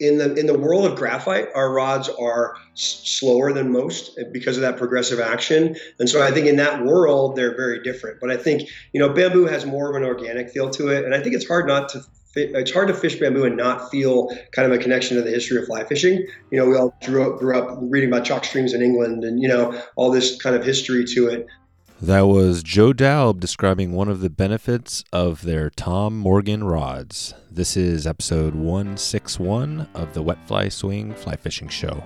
in the in the world of graphite, our rods are s- slower than most eh, because of that progressive action, and so I think in that world they're very different. But I think you know bamboo has more of an organic feel to it, and I think it's hard not to it's hard to fish bamboo and not feel kind of a connection to the history of fly fishing. You know, we all grew up, grew up reading about chalk streams in England and, you know, all this kind of history to it. That was Joel Doub describing one of the benefits of their Tom Morgan rods. This is episode 161 of the Wet Fly Swing Fly Fishing Show.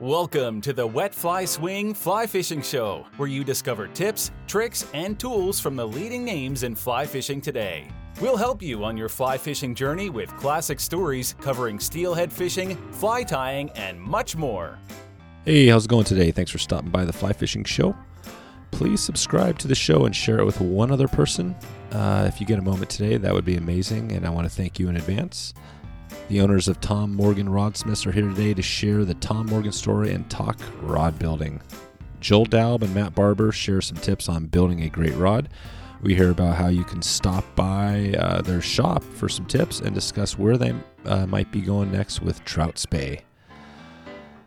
Welcome to the Wet Fly Swing Fly Fishing Show, where you discover tips, tricks, and tools from the leading names in fly fishing today. We'll help you on your fly fishing journey with classic stories covering steelhead fishing, fly tying, and much more. Hey, how's it going today? Thanks for stopping by the Fly Fishing Show. Please subscribe to the show and share it with one other person. Uh, if you get a moment today, that would be amazing, and I want to thank you in advance. The owners of Tom Morgan Rodsmiths are here today to share the Tom Morgan story and talk rod building. Joel Doub and Matt Barber share some tips on building a great rod. We hear about how you can stop by uh, their shop for some tips and discuss where they uh, might be going next with Trout Spey.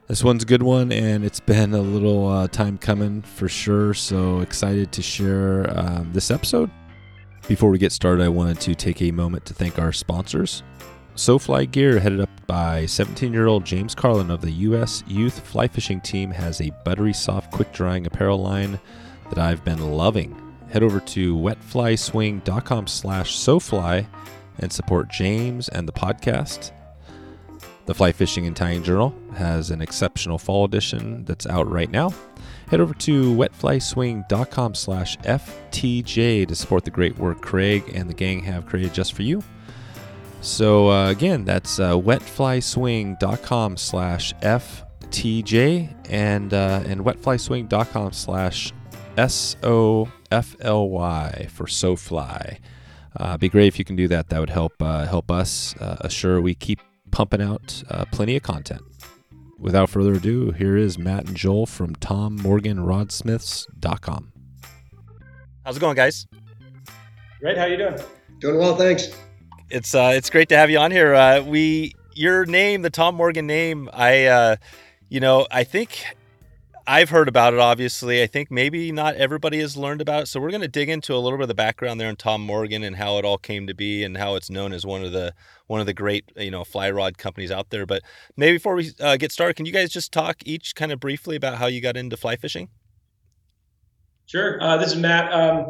This one's a good one, and it's been a little uh, time coming for sure. So excited to share um, this episode. Before we get started, I wanted to take a moment to thank our sponsors. SoFly Gear, headed up by 17 year old James Carlin of the U.S. Youth Fly Fishing Team, has a buttery soft, quick drying apparel line that I've been loving head over to wetflyswing.com slash sofly and support James and the podcast. The Fly Fishing and Tying Journal has an exceptional fall edition that's out right now. Head over to wetflyswing.com slash FTJ to support the great work Craig and the gang have created just for you. So uh, again, that's uh, wetflyswing.com slash FTJ and, uh, and wetflyswing.com slash S O F L Y for SoFly. Uh, be great if you can do that. That would help uh, help us uh, assure we keep pumping out uh, plenty of content. Without further ado, here is Matt and Joel from TomMorganRodsmiths.com. How's it going, guys? Great. How are you doing? Doing well, thanks. It's uh, it's great to have you on here. Uh, we your name, the Tom Morgan name. I, uh, you know, I think I've heard about it, obviously. I think maybe not everybody has learned about it. So we're going to dig into a little bit of the background there on Tom Morgan and how it all came to be and how it's known as one of the one of the great you know fly rod companies out there. But maybe before we uh, get started, can you guys just talk each kind of briefly about how you got into fly fishing? Sure. Uh, this is Matt. Um,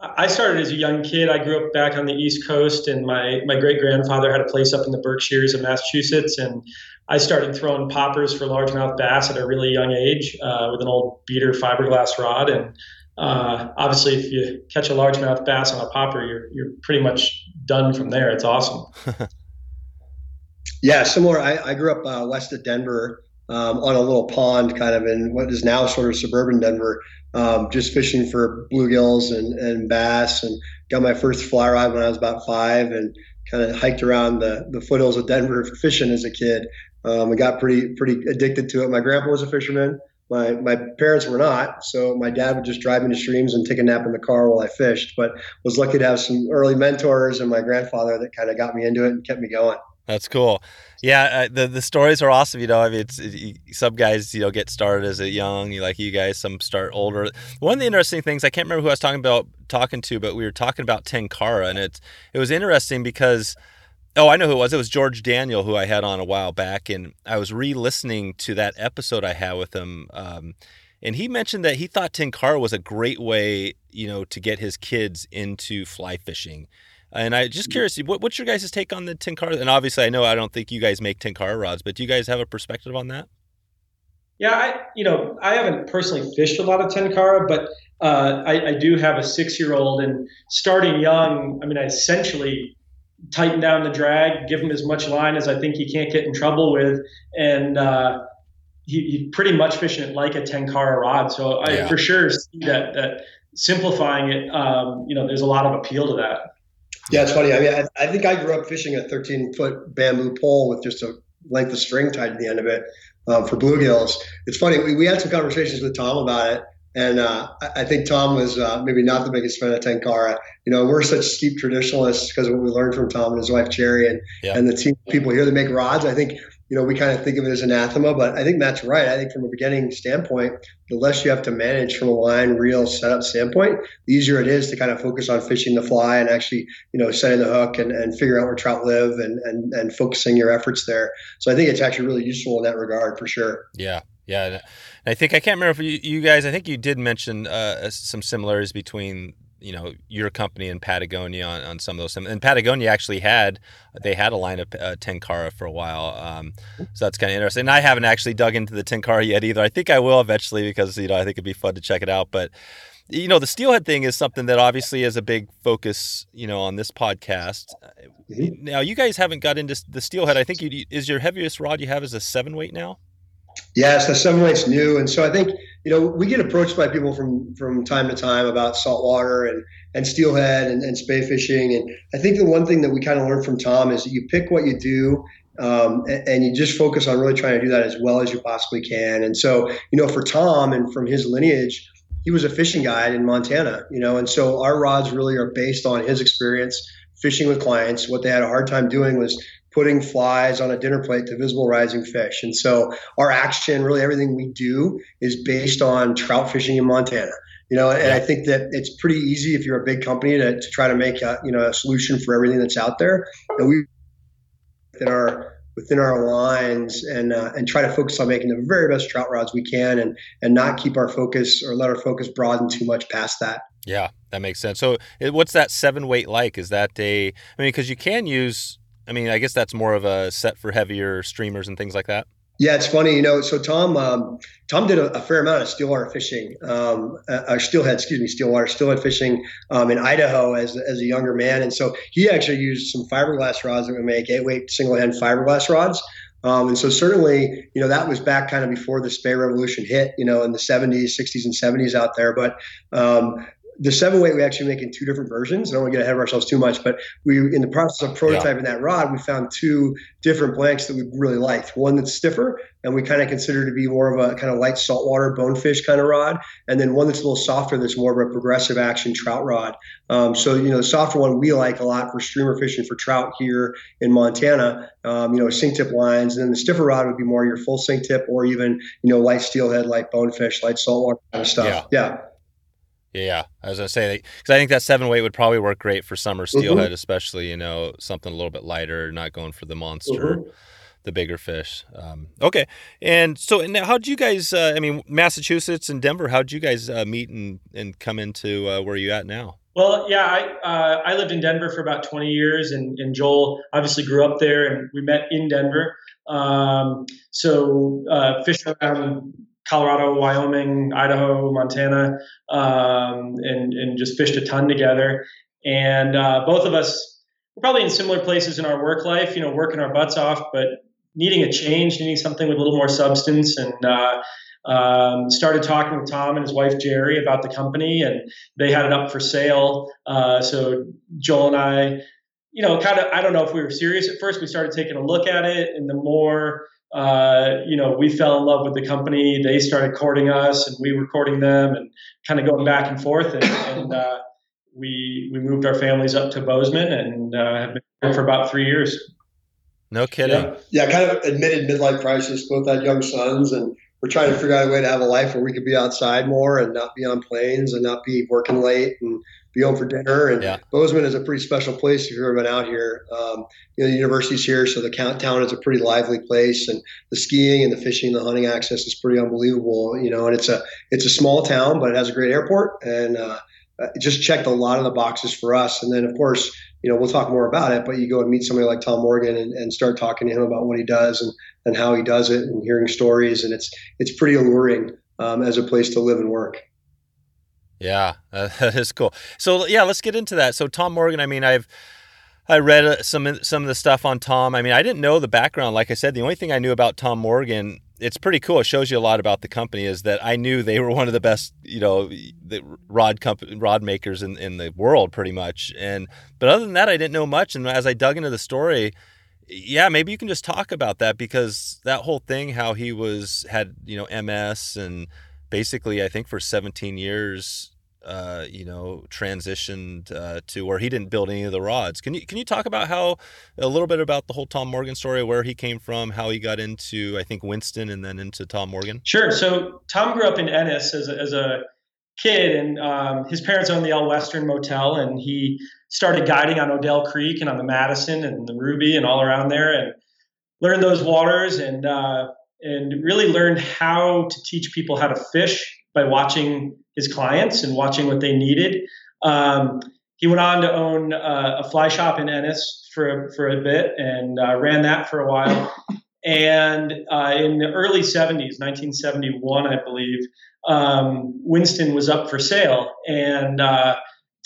I started as a young kid. I grew up back on the East Coast, and my my great grandfather had a place up in the Berkshires of Massachusetts, and I started throwing poppers for largemouth bass at a really young age uh, with an old beater fiberglass rod. And uh, obviously, if you catch a largemouth bass on a popper, you're you're pretty much done from there. It's awesome. yeah, similar. I, I grew up uh, west of Denver um, on a little pond, kind of in what is now sort of suburban Denver. Um, just fishing for bluegills and, and bass, and got my first fly rod when I was about five, and kind of hiked around the, the foothills of Denver fishing as a kid. Um, I got pretty pretty addicted to it. My grandpa was a fisherman. My my parents were not, so my dad would just drive me to streams and take a nap in the car while I fished. But was lucky to have some early mentors and my grandfather that kind of got me into it and kept me going. That's cool. Yeah, uh, the the stories are awesome. You know, I mean, it's it, some guys you know get started as a young, like you guys. Some start older. One of the interesting things I can't remember who I was talking about talking to, but we were talking about Tenkara, and it's it was interesting because Oh, I know who it was. It was George Daniel, who I had on a while back, and I was re-listening to that episode I had with him, um, and he mentioned that he thought Tenkara was a great way, you know, to get his kids into fly fishing. And I just curious, what, what's your guys' take on the Tenkara? And obviously, I know I don't think you guys make Tenkara rods, but do you guys have a perspective on that? Yeah, I you know I haven't personally fished a lot of Tenkara, but uh, I, I do have a six-year-old, and starting young, I mean, I essentially tighten down the drag, give him as much line as I think he can't get in trouble with, and uh, he, he, pretty much fishing it like a Tenkara rod. So I yeah. for sure see that that simplifying it, um, you know, there's a lot of appeal to that. Yeah, it's funny. I mean, I, I think I grew up fishing a 13 foot bamboo pole with just a length of string tied to the end of it um, for bluegills. It's funny. We, we had some conversations with Tom about it. And uh, I think Tom was uh, maybe not the biggest fan of Tenkara. You know, we're such steep traditionalists because of what we learned from Tom and his wife Gerri and yeah. and the team people here that make rods. I think you know we kind of think of it as anathema, but I think that's right. I think from a beginning standpoint, the less you have to manage from a line reel setup standpoint, the easier it is to kind of focus on fishing the fly and actually you know setting the hook and, and figure out where trout live and, and and focusing your efforts there. So I think it's actually really useful in that regard for sure. Yeah, yeah. I think I can't remember if you, you guys. I think you did mention uh, some similarities between you know your company and Patagonia on, on some of those. And Patagonia actually had they had a line of uh, Tenkara for a while, um, so that's kind of interesting. And I haven't actually dug into the Tenkara yet either. I think I will eventually because you know I think it'd be fun to check it out. But you know the steelhead thing is something that obviously is a big focus you know on this podcast. Mm-hmm. Now you guys haven't got into the steelhead. I think you is your heaviest rod you have is a seven weight now. Yes, the seven weight's new, and so I think you know we get approached by people from from time to time about saltwater and and steelhead and, and spey fishing, and I think the one thing that we kind of learned from Tom is that you pick what you do. Um, and, and, you just focus on really trying to do that as well as you possibly can. And so, you know, for Tom and from his lineage, he was a fishing guide in Montana, you know, and so our rods really are based on his experience fishing with clients. What they had a hard time doing was putting flies on a dinner plate to visible rising fish. And so our action, really everything we do is based on trout fishing in Montana. You know, and I think that it's pretty easy if you're a big company to, to try to make a, you know, a solution for everything that's out there. And we within our within our lines and uh, and try to focus on making the very best trout rods we can and and not keep our focus or let our focus broaden too much past that. Yeah, that makes sense. So, what's that seven weight like? Is that a? I mean, because you can use I mean, I guess that's more of a set for heavier streamers and things like that. Yeah, it's funny, you know. So Tom, um, Tom did a, a, fair amount of stillwater fishing, um, uh, or steelhead, excuse me, stillwater, steelhead fishing um, in Idaho as as a younger man, and so he actually used some fiberglass rods that we make, eight weight single hand fiberglass rods. Um, and so certainly, you know, that was back kind of before the spey revolution hit, you know, in the 70s, 60s, and 70s out there. But um, the seven weight we actually make in two different versions. I don't want to get ahead of ourselves too much, but we in the process of prototyping yeah. that rod, we found two different blanks that we really liked. One that's stiffer and we kind of consider to be more of a kind of light saltwater bonefish kind of rod, and then one that's a little softer that's more of a progressive action trout rod. Um, so you know the softer one we like a lot for streamer fishing for trout here in Montana. Um, you know sink tip lines, and then the stiffer rod would be more your full sink tip or even you know light steelhead, light bonefish, light saltwater kind of stuff. yeah. yeah. Yeah, I was gonna say because I think that seven weight would probably work great for summer mm-hmm. steelhead, mm-hmm. especially you know something a little bit lighter, not going for the monster, mm-hmm. the bigger fish. Um, okay, and so now how did you guys? Uh, I mean, Massachusetts and Denver. How did you guys uh, meet and and come into uh, where you at now? Well, yeah, I uh, I lived in Denver for about 20 years, and, and Joel obviously grew up there, and we met in Denver. Um, so uh, fished around Colorado, Wyoming, Idaho, Montana, um, and and just fished a ton together. And uh, both of us were probably in similar places in our work life, you know, working our butts off, but needing a change, needing something with a little more substance, and uh, um, started talking with Tom and his wife Gerri about the company, and they had it up for sale. Uh, so Joel and I, you know, kind of, I don't know if we were serious at first. We started taking a look at it, and the more uh, you know, we fell in love with the company. They started courting us, and we were courting them, and kind of going back and forth. And, and uh, we we moved our families up to Bozeman, and uh, have been here for about three years. No kidding. Yeah. yeah, kind of admitted midlife crisis. Both had young sons, and we're trying to figure out a way to have a life where we could be outside more and not be on planes and not be working late and be home for dinner. And yeah. Bozeman is a pretty special place if you've ever been out here. Um, you know, the university's here, so the town is a pretty lively place, and the skiing and the fishing, the hunting access is pretty unbelievable. You know, and it's a it's a small town, but it has a great airport, and uh, it just checked a lot of the boxes for us. And then, of course, you know, we'll talk more about it, but you go and meet somebody like Tom Morgan and, and start talking to him about what he does and, and how he does it, and hearing stories, and it's it's pretty alluring um, as a place to live and work. Yeah, that is cool. So yeah, let's get into that. So Tom Morgan, I mean, I've I read uh, some some of the stuff on Tom. I mean, I didn't know the background. Like I said, the only thing I knew about Tom Morgan, it's pretty cool. It shows you a lot about the company. Is that I knew they were one of the best, you know, the rod company rod makers in in the world, pretty much. And but other than that, I didn't know much. And as I dug into the story, yeah, maybe you can just talk about that because that whole thing, how he was had you know MS and basically, I think for 17 years, uh, you know, transitioned uh, to where he didn't build any of the rods. Can you can you talk about how a little bit about the whole Tom Morgan story, where he came from, how he got into I think Winston, and then into Tom Morgan? Sure. So Tom grew up in Ennis as a, as a kid, and um, his parents owned the El Western Motel, and he started guiding on Odell Creek and on the Madison and the Ruby and all around there, and learned those waters and uh, and really learned how to teach people how to fish by watching his clients and watching what they needed. Um, he went on to own uh, a fly shop in Ennis for for a bit and uh, ran that for a while. And uh, in the early 70s, 1971, I believe, um, Winston was up for sale, and uh,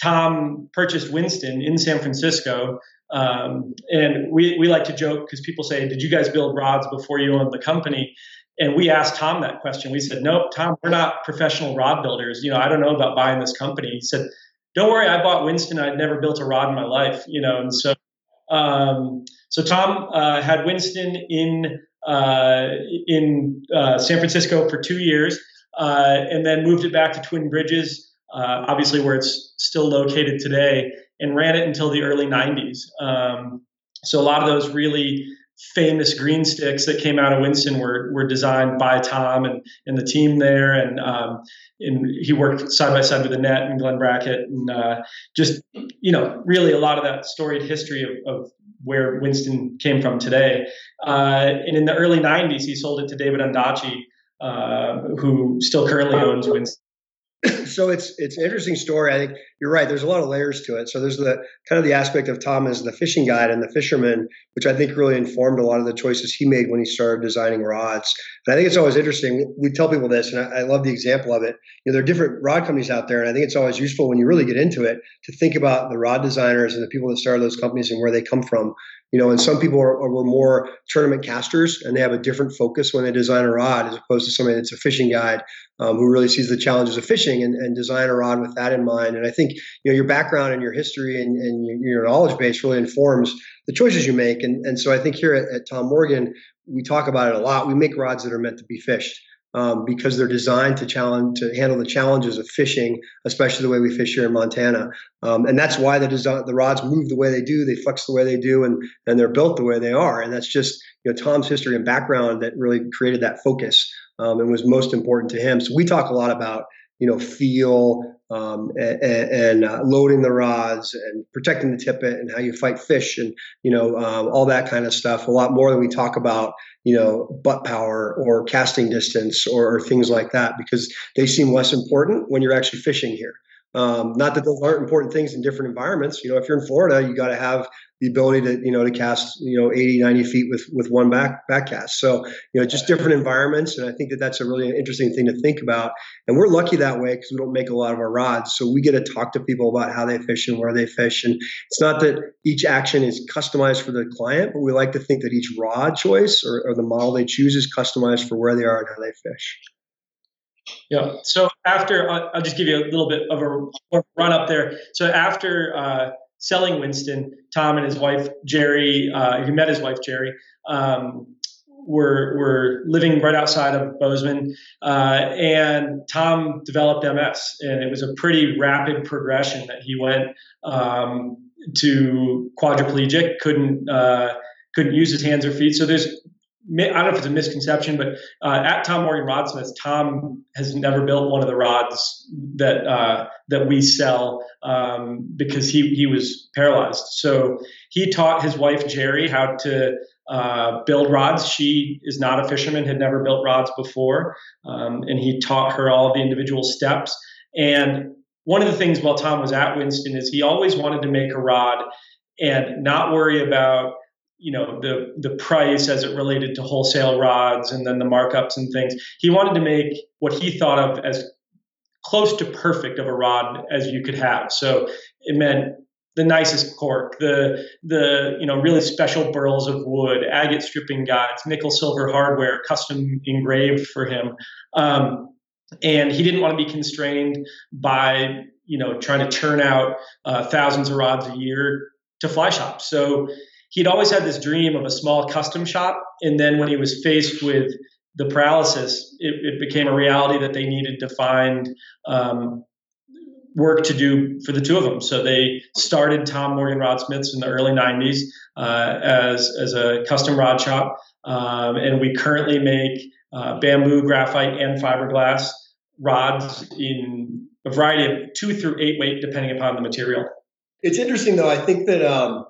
Tom purchased Winston in San Francisco. Um, and we, we like to joke because people say, Did you guys build rods before you owned the company? And we asked Tom that question. We said, Nope, Tom, we're not professional rod builders. You know, I don't know about buying this company. He said, Don't worry, I bought Winston. I'd never built a rod in my life, you know, and so um, so Tom uh, had Winston in uh, in uh, San Francisco for two years, uh, and then moved it back to Twin Bridges, uh, obviously where it's still located today, and ran it until the early 90s. Um, so a lot of those really famous green sticks that came out of Winston were were designed by Tom and, and the team there, and um, and he worked side by side with Annette and Glenn Brackett, and uh, just you know really a lot of that storied history of, of where Winston came from today. Uh, and in the early '90s, he sold it to David Ondaatje, uh, who still currently owns Winston so it's it's an interesting story. I think you're right. There's a lot of layers to it. So there's the kind of the aspect of Tom as the fishing guide and the fisherman, which I think really informed a lot of the choices he made when he started designing rods. And I think it's always interesting. We tell people this, and I, I love the example of it. You know, there are different rod companies out there, and I think it's always useful when you really get into it to think about the rod designers and the people that started those companies and where they come from you know, and some people are, are, were more tournament casters and they have a different focus when they design a rod as opposed to somebody that's a fishing guide um, who really sees the challenges of fishing and, and, design a rod with that in mind. And I think, you know, your background and your history and, and your knowledge base really informs the choices you make. And, and so I think here at, at Tom Morgan, we talk about it a lot. We make rods that are meant to be fished um, because they're designed to challenge to handle the challenges of fishing, especially the way we fish here in Montana. Um, and that's why the design, the rods move the way they do, they flex the way they do, and and they're built the way they are. And that's just you know Tom's history and background that really created that focus um, and was most important to him. So we talk a lot about you know feel um, and, and uh, loading the rods and protecting the tippet and how you fight fish and you know um, all that kind of stuff a lot more than we talk about you know butt power or casting distance or, or things like that because they seem less important when you're actually fishing here um, not that those aren't important things in different environments. You know, if you're in Florida, you got to have the ability to, you know, to cast, you know, 80, 90 feet with, with one back, back cast. So, you know, just different environments. And I think that that's a really interesting thing to think about. And we're lucky that way because we don't make a lot of our rods. So we get to talk to people about how they fish and where they fish. And it's not that each action is customized for the client, but we like to think that each rod choice or, or the model they choose is customized for where they are and how they fish. Yeah. So after, I'll just give you a little bit of a run up there. So after uh, selling Winston, Tom and his wife Gerri, uh, he met his wife Gerri, um, were were living right outside of Bozeman, uh, and Tom developed MS, and it was a pretty rapid progression that he went um, to quadriplegic, couldn't uh, couldn't use his hands or feet. So there's I don't know if it's a misconception, but uh, at Tom Morgan Rodsmith, Tom has never built one of the rods that uh, that we sell um, because he he was paralyzed. So he taught his wife Gerri how to uh, build rods. She is not a fisherman, had never built rods before, um, and he taught her all the individual steps. And one of the things while Tom was at Winston is he always wanted to make a rod and not worry about you know the the price as it related to wholesale rods and then the markups and things. He wanted to make what he thought of as close to perfect of a rod as you could have. So it meant the nicest cork, the the you know really special burls of wood, agate stripping guides, nickel silver hardware, custom engraved for him. Um, and he didn't want to be constrained by you know trying to churn out uh, thousands of rods a year to fly shops. So he'd always had this dream of a small custom shop. And then when he was faced with the paralysis, it, it, became a reality that they needed to find um, work to do for the two of them. So they started Tom Morgan Rodsmiths in the early 90s uh, as, as a custom rod shop. Um, and we currently make uh, bamboo, graphite, and fiberglass rods in a variety of two through eight weight, depending upon the material. It's interesting, though. I think that um,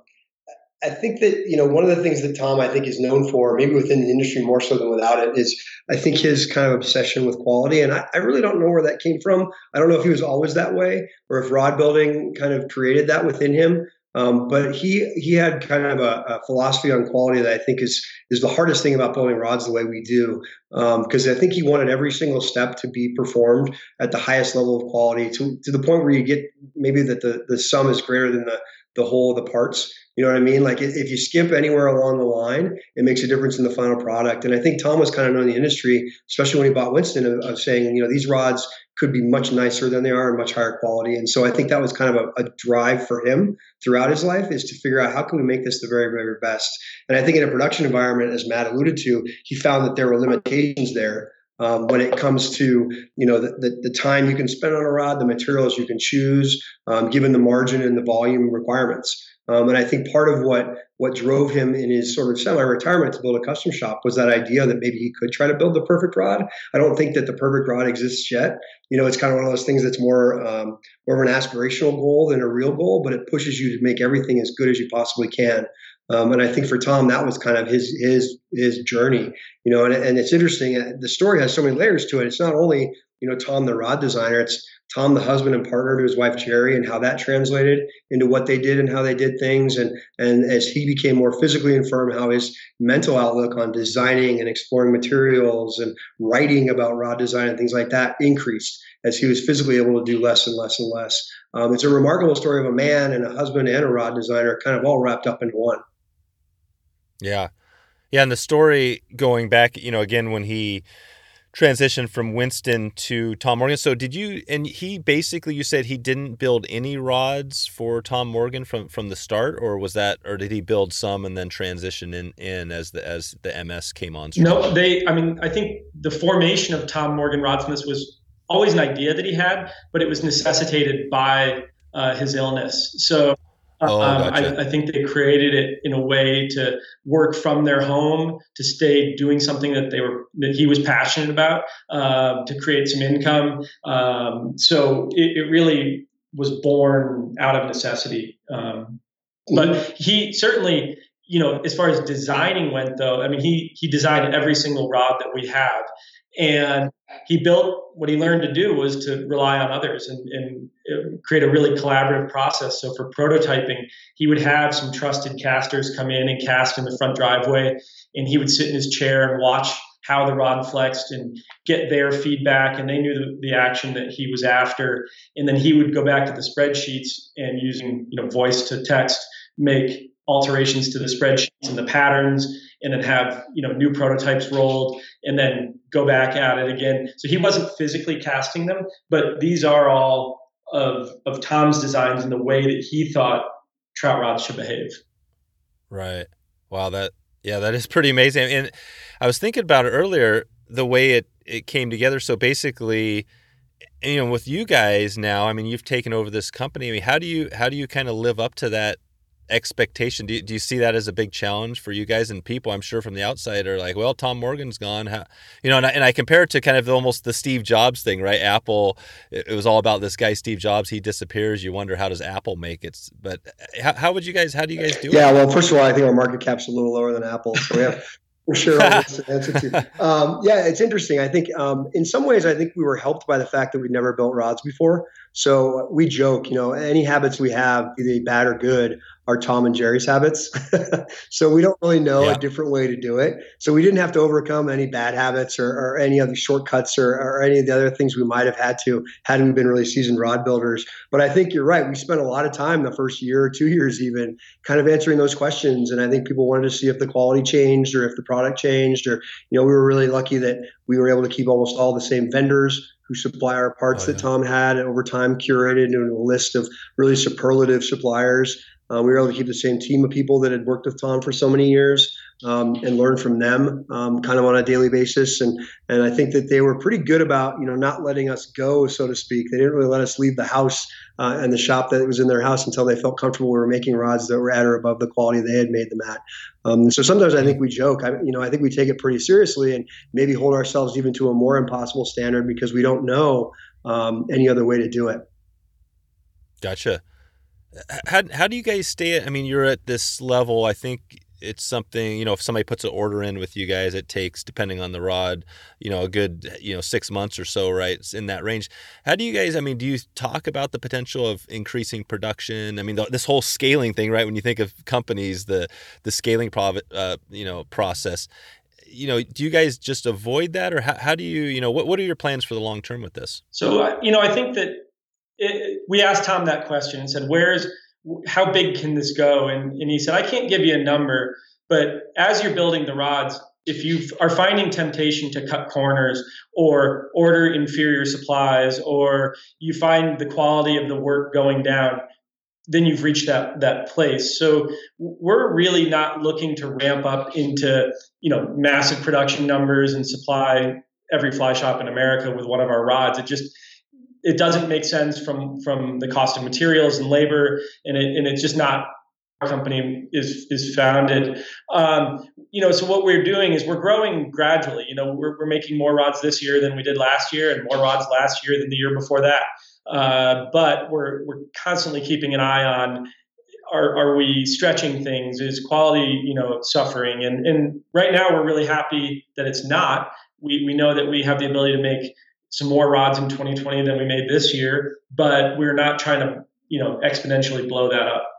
I think that you know one of the things that Tom I think is known for, maybe within the industry more so than without it, is I think his kind of obsession with quality. And I, I, really don't know where that came from. I don't know if he was always that way or if rod building kind of created that within him. Um, but he he had kind of a, a, philosophy on quality that I think is is the hardest thing about building rods the way we do. Because um, I think he wanted every single step to be performed at the highest level of quality to to the point where you get maybe that the the sum is greater than the the whole of the parts. You know what I mean? Like if you skimp anywhere along the line, it makes a difference in the final product. And I think Tom was kind of known in the industry, especially when he bought Winston, of, of, saying, you know, these rods could be much nicer than they are and much higher quality. And so I think that was kind of a, a drive for him throughout his life is to figure out how can we make this the very, very best. And I think in a production environment, as Matt alluded to, he found that there were limitations there um, when it comes to you know the, the, the, time you can spend on a rod, the materials you can choose, um, given the margin and the volume requirements. Um, and I think part of what what drove him in his sort of semi-retirement to build a custom shop was that idea that maybe he could try to build the perfect rod. I don't think that the perfect rod exists yet. You know, it's kind of one of those things that's more um, more of an aspirational goal than a real goal, but it pushes you to make everything as good as you possibly can. Um, and I think for Tom, that was kind of his his his journey, you know. And, and it's interesting. Uh, the story has so many layers to it. It's not only you know Tom the rod designer. It's Tom the husband and partner to his wife Gerri, and how that translated into what they did and how they did things. And and as he became more physically infirm, how his mental outlook on designing and exploring materials and writing about rod design and things like that increased as he was physically able to do less and less and less. Um, it's a remarkable story of a man and a husband and a rod designer, kind of all wrapped up into one. Yeah. Yeah. And the story going back, you know, again, when he transitioned from Winston to Tom Morgan. So did you, and he basically, you said he didn't build any rods for Tom Morgan from, from the start, or was that, or did he build some and then transition in, in as the, as the MS came on? No, they, I mean, I think the formation of Tom Morgan Rodsmiths was always an idea that he had, but it was necessitated by uh, his illness. So Oh, um, gotcha. I, I, think they created it in a way to work from their home, to stay doing something that they were that he was passionate about, uh, to create some income. Um, so it, it, really was born out of necessity. Um, but he certainly, you know, as far as designing went, though, I mean, he he designed every single rod that we have, and he built what he learned to do was to rely on others and, and, uh, create a really collaborative process. So for prototyping, he would have some trusted casters come in and cast in the front driveway, and he would sit in his chair and watch how the rod flexed and get their feedback and they knew the, the action that he was after and then he would go back to the spreadsheets and using you know voice to text make alterations to the spreadsheets and the patterns and then have you know new prototypes rolled and then go back at it again. So he wasn't physically casting them but these are all of of tom's designs and the way that he thought trout rods should behave. Right. Wow that yeah that is pretty amazing. And i was thinking about it earlier the way it it came together. So basically you know with you guys now i mean you've taken over this company. I mean how do you how do you kind of live up to that expectation. Do you, do you see that as a big challenge for you guys and people? I'm sure from the outside are like, well, Tom Morgan's gone. How, you know, and I, and I compare it to kind of almost the Steve Jobs thing, right? Apple, it, was all about this guy Steve Jobs. He disappears. You wonder how does Apple make it? But how, how would you guys? How do you guys do yeah, it? Yeah, well, first of all, I think our market cap's a little lower than Apple, so we have. For sure. Um, yeah, it's interesting. I think um, in some ways, I think we were helped by the fact that we'd never built rods before. So we joke, you know, any habits we have, either bad or good, are Tom and Gerri's habits. so we don't really know yeah. a different way to do it. So we didn't have to overcome any bad habits or, or any other shortcuts or, or, any of the other things we might have had to had we been really seasoned rod builders. But I think you're right. We spent a lot of time the first year or two years even kind of answering those questions. And I think people wanted to see if the quality changed or if the product changed or, you know, we were really lucky that we were able to keep almost all the same vendors who supply our parts oh, that Tom had and over time curated into a list of really superlative suppliers. Uh, we were able to keep the same team of people that had worked with Tom for so many years. um, and learn from them um, kind of on a daily basis. And and I think that they were pretty good about you know not letting us go, so to speak. They didn't really let us leave the house uh, and the shop that was in their house until they felt comfortable we were making rods that were at or above the quality they had made them at. Um, so sometimes I think we joke. I, you know, I think we take it pretty seriously and maybe hold ourselves even to a more impossible standard because we don't know um, any other way to do it. Gotcha. How how do you guys stay? I mean, you're at this level. I think it's something you know if somebody puts an order in with you guys it takes depending on the rod you know a good you know six months or so right it's in that range how do you guys i mean do you talk about the potential of increasing production i mean the, this whole scaling thing right when you think of companies the the scaling prov- uh, you know process you know do you guys just avoid that or how, how do you you know what, what are your plans for the long term with this so uh, you know i think that it, we asked tom that question and said where's how big can this go? And, and he said, I can't give you a number, but as you're building the rods, if you are finding temptation to cut corners or order inferior supplies or you find the quality of the work going down, then you've reached that that place. So we're really not looking to ramp up into you know massive production numbers and supply every fly shop in America with one of our rods. It just it doesn't make sense from from the cost of materials and labor, and it, and it's just not our company is is founded. Um, you know, so what we're doing is we're growing gradually. You know, we're we're making more rods this year than we did last year, and more rods last year than the year before that. Uh, but we're we're constantly keeping an eye on are, are we stretching things? Is quality, you know, suffering? And and right now we're really happy that it's not. We we know that we have the ability to make some more rods in 2020 than we made this year, but we're not trying to, you know, exponentially blow that up.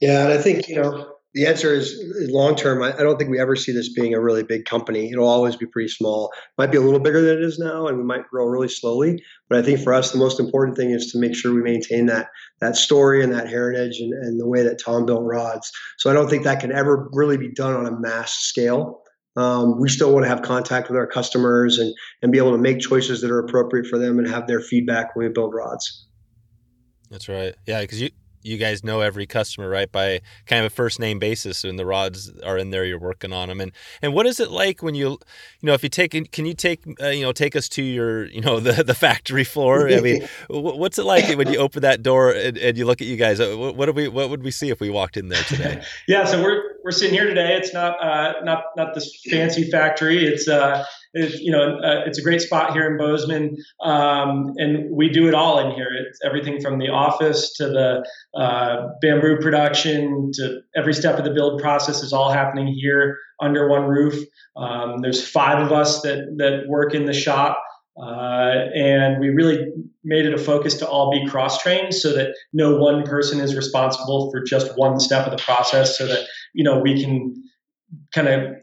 Yeah, and I think you know the answer is, long term. I, I, don't think we ever see this being a really big company. It'll always be pretty small. Might be a little bigger than it is now, and we might grow really slowly. But I think for us, the most important thing is to make sure we maintain that that story and that heritage and, and the way that Tom built rods. So I don't think that can ever really be done on a mass scale. Um, we still want to have contact with our customers and, and be able to make choices that are appropriate for them and have their feedback when we build rods. That's right. Yeah, because you you guys know every customer right by kind of a first name basis and the rods are in there you're working on them and and what is it like when you you know if you take can you take uh, you know take us to your you know the the factory floor i mean what's it like when you open that door and, and you look at you guys uh, what, what do we what would we see if we walked in there today yeah so we're we're sitting here today it's not uh not not this fancy factory it's uh you know, uh, it's a great spot here in Bozeman, um, and we do it all in here. It's everything from the office to the uh, bamboo production to every step of the build process is all happening here under one roof. Um, there's five of us that that work in the shop. Uh, and we really made it a focus to all be cross trained so that no one person is responsible for just one step of the process so that you know we can kind of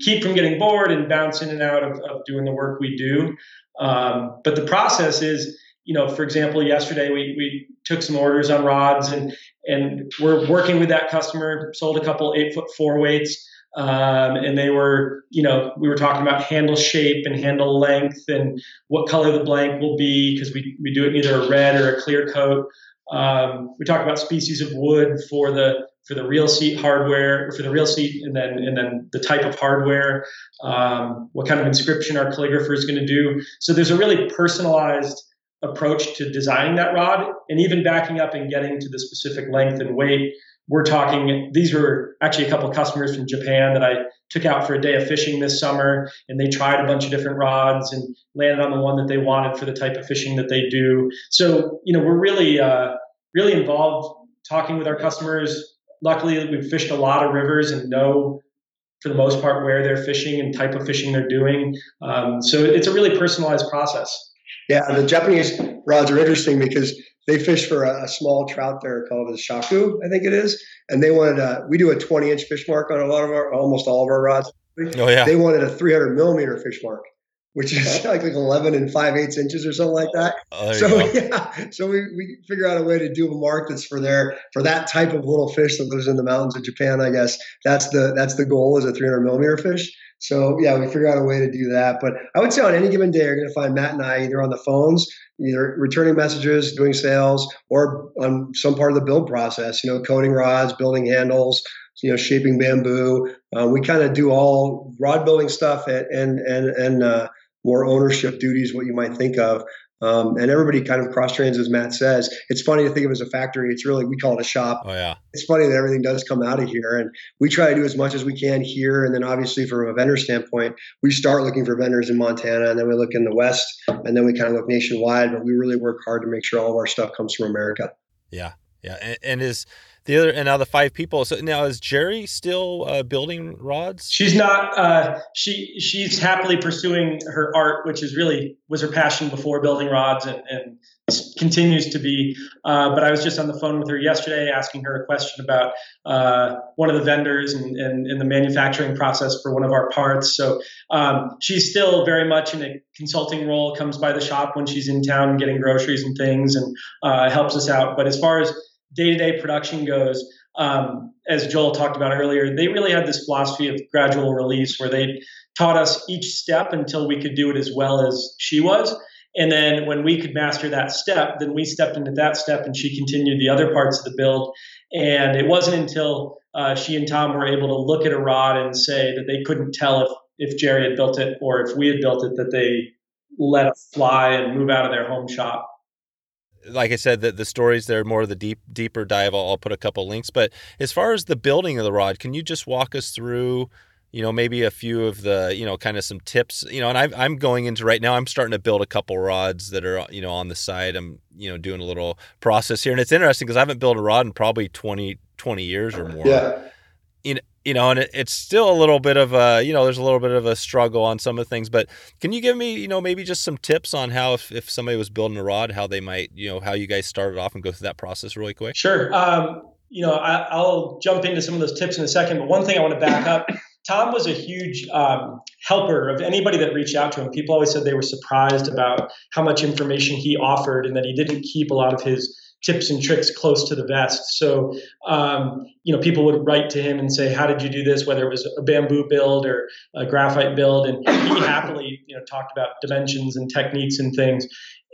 keep from getting bored and bounce in and out of, of doing the work we do. Um, but the process is, you know, for example, yesterday we, we took some orders on rods and and we're working with that customer, sold a couple eight foot four weights. Um, and they were, you know, we were talking about handle shape and handle length and what color the blank will be because we, we do it either a red or a clear coat. Um, we talk about species of wood for the for the reel seat hardware, for the reel seat, and then and then the type of hardware, um, what kind of inscription our calligrapher is going to do. So there's a really personalized approach to designing that rod, and even backing up and getting to the specific length and weight. We're talking. These were actually a couple of customers from Japan that I took out for a day of fishing this summer, and they tried a bunch of different rods and landed on the one that they wanted for the type of fishing that they do. So you know we're really uh, really involved talking with our customers luckily we've fished a lot of rivers and know for the most part where they're fishing and type of fishing they're doing. Um, so it's a really personalized process. Yeah, the Japanese rods are interesting because they fish for a, a, small trout there called a shaku, I think it is, and they wanted a, we do a 20 inch fish mark on a lot of our almost all of our rods. Oh yeah. They wanted a 300 millimeter fish mark which is like, like 11 and 5 eighths inches or something like that. Oh, so yeah, so we, we figure out a way to do a mark that's for their for that type of little fish that lives in the mountains of Japan. I guess that's the that's the goal is a 300 millimeter fish. So yeah, we figure out a way to do that. But I would say on any given day, you're going to find Matt and I either on the phones, either returning messages, doing sales, or on some part of the build process. You know, coating rods, building handles, you know, shaping bamboo. Uh, we kind of do all rod building stuff and and and, and uh, more ownership duties, what you might think of. Um, and everybody kind of cross trains, as Matt says. It's funny to think of it as a factory. It's really, we call it a shop. Oh, yeah. It's funny that everything does come out of here. And we try to do as much as we can here. And then, obviously, from a vendor standpoint, we start looking for vendors in Montana and then we look in the West and then we kind of look nationwide. But we really work hard to make sure all of our stuff comes from America. Yeah. Yeah. And, and is the other and now the five people. So now is Gerri still uh, building rods? She's not. Uh, she she's happily pursuing her art, which is really was her passion before building rods, and, and continues to be. Uh, but I was just on the phone with her yesterday, asking her a question about uh, one of the vendors and, and, and, the manufacturing process for one of our parts. So um, she's still very much in a consulting role. Comes by the shop when she's in town getting groceries and things, and uh, helps us out. But as far as day to day production goes, um, as Joel talked about earlier, they really had this philosophy of gradual release where they taught us each step until we could do it as well as she was. And then when we could master that step, then we stepped into that step and she continued the other parts of the build. And it wasn't until uh, she and Tom were able to look at a rod and say that they couldn't tell if, if Gerri had built it or if we had built it that they let us fly and move out of their home shop like I said, the, the stories there more of the deep deeper dive. I'll, I'll, put a couple links. But as far as the building of the rod, can you just walk us through, you know, maybe a few of the, you know, kind of some tips, you know, and I, I'm going into right now. I'm starting to build a couple rods that are, you know, on the side. I'm, you know, doing a little process here, and it's interesting because I haven't built a rod in probably 20, 20 years or more. Yeah. You know, you know, and it, it's still a little bit of a, you know, there's a little bit of a struggle on some of the things. But can you give me, you know, maybe just some tips on how, if, if somebody was building a rod, how they might, you know, how you guys started off and go through that process really quick? Sure. Um, you know, I, will jump into some of those tips in a second. But one thing I want to back up Tom was a huge um, helper of anybody that reached out to him. People always said they were surprised about how much information he offered and that he didn't keep a lot of his tips and tricks close to the vest. So, um, you know, people would write to him and say, "How did you do this?" Whether it was a bamboo build or a graphite build, and he happily, you know, talked about dimensions and techniques and things.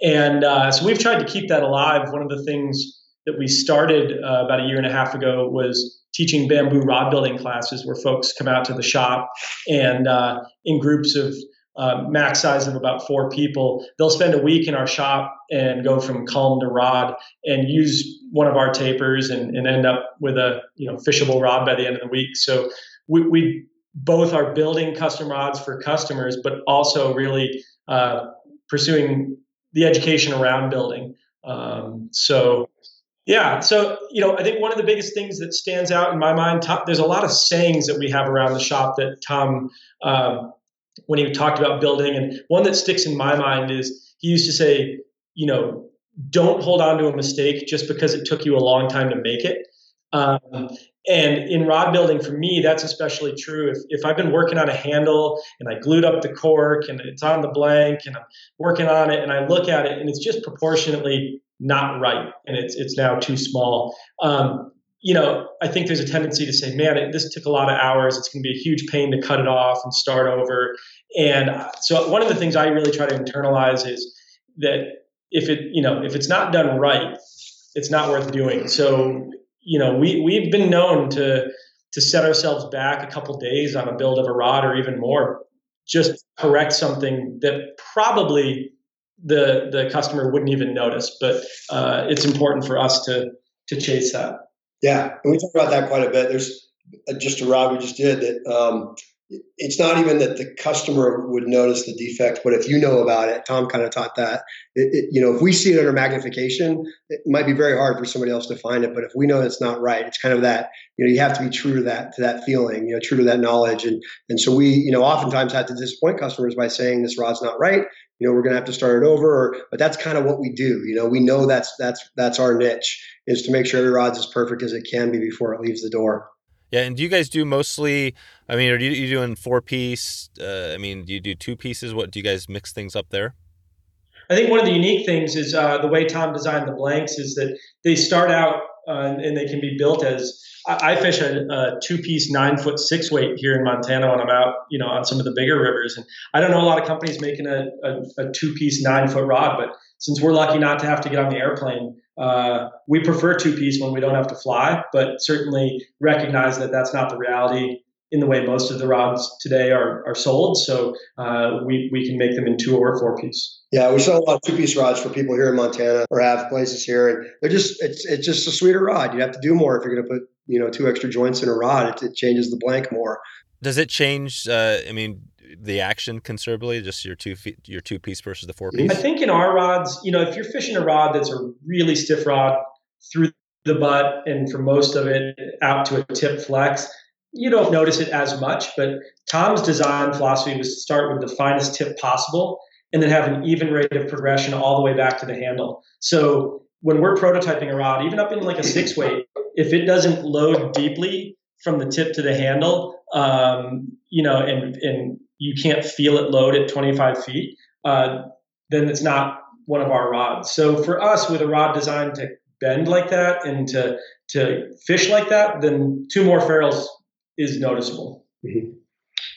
And uh, so we've tried to keep that alive. One of the things that we started uh, about a year and a half ago was teaching bamboo rod building classes, where folks come out to the shop and uh, in groups of uh, max size of about four people. They'll spend a week in our shop and go from culm to rod and use one of our tapers and, and end up with a you know fishable rod by the end of the week. So we, we both are building custom rods for customers, but also really uh, pursuing the education around building. Um, so yeah, so you know, I think one of the biggest things that stands out in my mind, Tom, there's a lot of sayings that we have around the shop that Tom um, when he talked about building. And one that sticks in my mind is he used to say, you know, don't hold on to a mistake just because it took you a long time to make it. Um, and in rod building, for me, that's especially true. If, if I've been working on a handle and I glued up the cork and it's on the blank and I'm working on it and I look at it and it's just proportionately not right and it's it's now too small. Um, you know, I think there's a tendency to say, man, it, this took a lot of hours. It's going to be a huge pain to cut it off and start over. And so one of the things I really try to internalize is that if it, you know, if it's not done right, it's not worth doing. So, you know, we, we've been known to, to set ourselves back a couple days on a build of a rod or even more, just correct something that probably the, the customer wouldn't even notice, but uh, it's important for us to, to chase that. Yeah, and we talk about that quite a bit. There's uh, just a rod we just did that um, it's not even that the customer would notice the defect, but if you know about it, Tom kind of taught that. It, it, you know, if we see it under magnification, it might be very hard for somebody else to find it. But if we know it's not right, it's kind of that. You know, you have to be true to that to that feeling. You know, true to that knowledge. And and so we, you know, oftentimes have to disappoint customers by saying this rod's not right. You know, we're going to have to start it over. Or, but that's kind of what we do. You know, we know that's that's that's our niche is to make sure every rod's as perfect as it can be before it leaves the door. Yeah, and do you guys do mostly? I mean, are you, you doing four piece? Uh, I mean, do you do two pieces? What do you guys mix things up there? I think one of the unique things is uh, the way Tom designed the blanks is that they start out uh, and they can be built as I, I fish a, a, two piece nine foot six weight here in Montana when I'm out, you know, on some of the bigger rivers. And I don't know a lot of companies making a, a, a two piece nine foot rod, but since we're lucky not to have to get on the airplane, Uh, we prefer two piece when we don't have to fly, but certainly recognize that that's not the reality in the way most of the rods today are, are sold. So uh, we, we can make them in two or four piece. Yeah, we sell a lot of two piece rods for people here in Montana or have places here, and they're just it's it's just a sweeter rod. You have to do more if you're going to put you know two extra joints in a rod. It, it changes the blank more. Does it change? Uh, I mean, the action considerably? Just your two feet, your two piece versus the four piece. I think in our rods, you know, if you're fishing a rod that's a really stiff rod through the butt and for most of it out to a tip flex, you don't notice it as much, but Tom's design philosophy was to start with the finest tip possible and then have an even rate of progression all the way back to the handle. So when we're prototyping a rod, even up in like a six weight, if it doesn't load deeply from the tip to the handle, um, you know, and, and you can't feel it load at 25 feet, uh, then it's not one of our rods. So for us, with a rod designed to bend like that and to to fish like that, then two more ferrules is noticeable. Mm-hmm.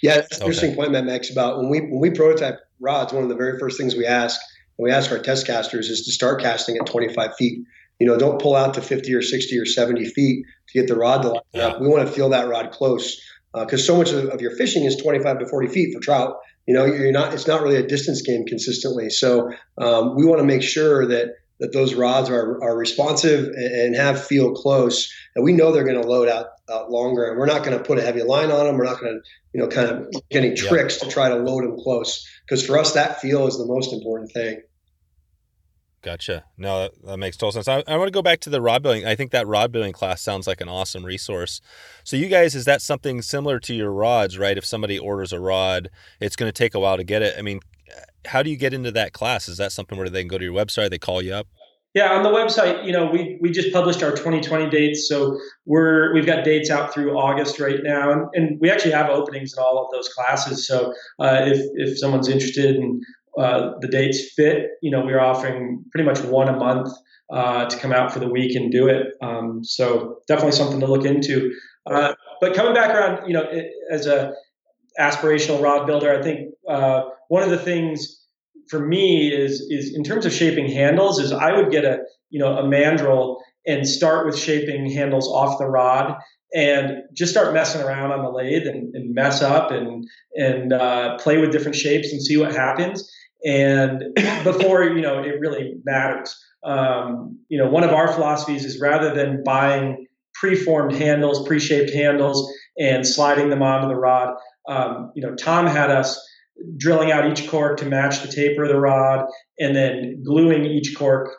Yeah, that's okay. interesting point Matt makes about when we when we prototype rods. One of the very first things we ask when we ask our test casters is to start casting at 25 feet. You know, don't pull out to 50 or 60 or 70 feet to get the rod to line yeah. up. We want to feel that rod close because uh, so much of, of, your fishing is 25 to 40 feet for trout. You know, you're not. It's not really a distance game consistently. So um, we want to make sure that that those rods are, are responsive and have feel close. And we know they're going to load out, out longer. And we're not going to put a heavy line on them. We're not going to, you know, kind of get any tricks to try to load them close. Because for us, that feel is the most important thing. Gotcha. No, that, that makes total sense. I, I, want to go back to the rod building. I think that rod building class sounds like an awesome resource. So, you guys, is that something similar to your rods, right? If somebody orders a rod, it's going to take a while to get it. I mean, how do you get into that class? Is that something where they can go to your website, they call you up? Yeah, on the website, you know, we we just published our 2020 dates, so we're we've got dates out through August right now, and, and we actually have openings in all of those classes. So uh, if if someone's interested and uh, the dates fit, you know, we're offering pretty much one a month uh, to come out for the week and do it. Um, so definitely something to look into. Uh, but coming back around, you know, it, as a aspirational rod builder, I think uh, one of the things for me is is in terms of shaping handles is I would get a you know a mandrel and start with shaping handles off the rod and just start messing around on the lathe and, and mess up and and uh, play with different shapes and see what happens. And before you know it really matters. Um, you know one of our philosophies is rather than buying preformed handles pre-shaped handles and sliding them onto the rod um, you know tom had us drilling out each cork to match the taper of the rod, and then gluing each cork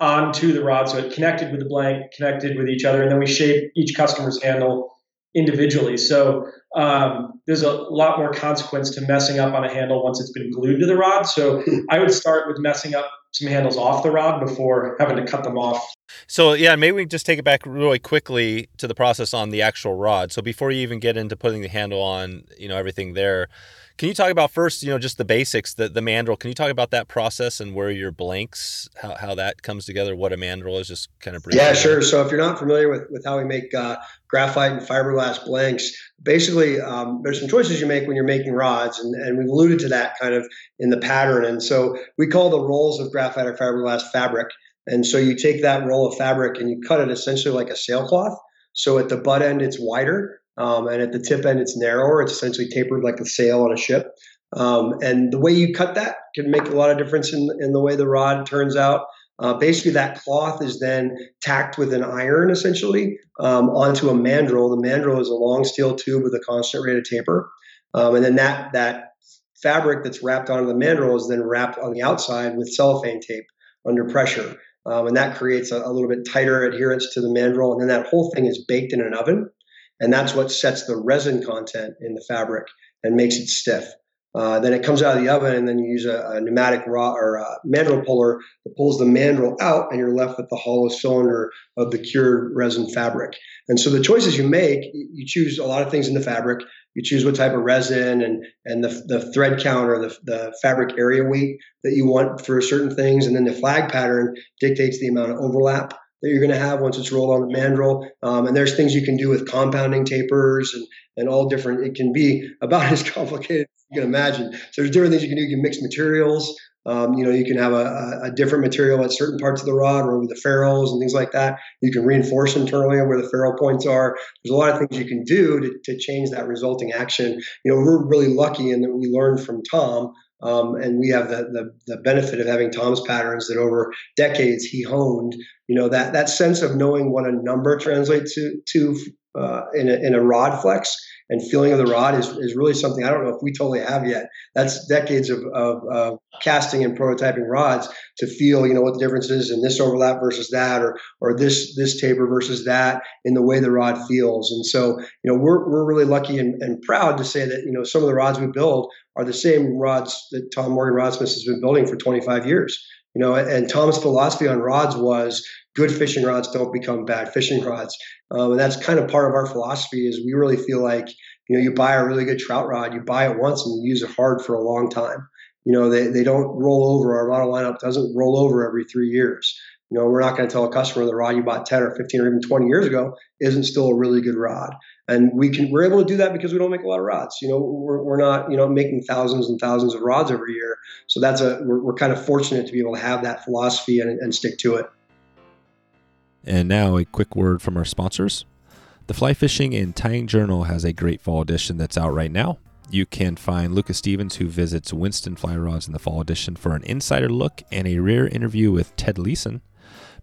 onto the rod so it connected with the blank, connected with each other, and then we shape each customer's handle individually. So um, there's a lot more consequence to messing up on a handle once it's been glued to the rod. So I would start with messing up some handles off the rod before having to cut them off. So yeah, maybe we just take it back really quickly to the process on the actual rod. So before you even get into putting the handle on, you know, everything there, can you talk about first, you know, just the basics, the, the mandrel? Can you talk about that process and where your blanks, how, how that comes together, what a mandrel is, just kind of briefly? Yeah, sure. So if you're not familiar with, with how we make uh, graphite and fiberglass blanks, basically um, there's some choices you make when you're making rods, and, and we've alluded to that kind of in the pattern. And so we call the rolls of graphite or fiberglass fabric. And so you take that roll of fabric and you cut it essentially like a sailcloth. So at the butt end, it's wider um, and at the tip end, it's narrower. It's essentially tapered like a sail on a ship. Um, and the way you cut that can make a lot of difference in, in the way the rod turns out. Uh, basically, that cloth is then tacked with an iron essentially um, onto a mandrel. The mandrel is a long steel tube with a constant rate of taper. Um, and then that, that fabric that's wrapped onto the mandrel is then wrapped on the outside with cellophane tape under pressure. Um, and that creates a, a, little bit tighter adherence to the mandrel. And then that whole thing is baked in an oven. And that's what sets the resin content in the fabric and makes it stiff. Uh, then it comes out of the oven, and then you use a, a pneumatic rod or a mandrel puller that pulls the mandrel out, and you're left with the hollow cylinder of the cured resin fabric. And so the choices you make, you choose a lot of things in the fabric. You choose what type of resin and and the, the thread count or the, the fabric area weight that you want for certain things, and then the flag pattern dictates the amount of overlap that you're going to have once it's rolled on the mandrel. Um, and there's things you can do with compounding tapers and, and all different. It can be about as complicated as you can imagine. So there's different things you can do. You can mix materials. Um, you know, you can have a, a, different material at certain parts of the rod or over the ferrules and things like that. You can reinforce internally where the ferrule points are. There's a lot of things you can do to, to change that resulting action. You know, we're really lucky in that we learned from Tom um, and we have the, the, the benefit of having Tom's patterns that over decades he honed. You know that that sense of knowing what a number translates to to uh, in, a, in a rod flex and feeling of the rod is, is really something I don't know if we totally have yet. That's decades of, of, of, casting and prototyping rods to feel, you know, what the difference is in this overlap versus that, or or this this taper versus that, in the way the rod feels. And so, you know, we're we're really lucky and, and proud to say that you know some of the rods we build are the same rods that Tom Morgan Rodsmith has been building for 25 years. You know, and Tom's philosophy on rods was good fishing rods don't become bad fishing rods. Um, and that's kind of part of our philosophy is we really feel like, you know, you buy a really good trout rod, you buy it once and you use it hard for a long time. You know, they, they don't roll over. Our model lineup doesn't roll over every three years. You know, we're not going to tell a customer the rod you bought 10 or 15 or even 20 years ago isn't still a really good rod. And we can, we're able to do that because we don't make a lot of rods. You know, we're, we're not, you know, making thousands and thousands of rods every year. So that's a, we're, we're kind of fortunate to be able to have that philosophy and, and stick to it. And now a quick word from our sponsors. The Fly Fishing and Tying Journal has a great fall edition that's out right now. You can find Lucas Stevens, who visits Winston Fly Rods in the fall edition, for an insider look and a rare interview with Ted Leeson.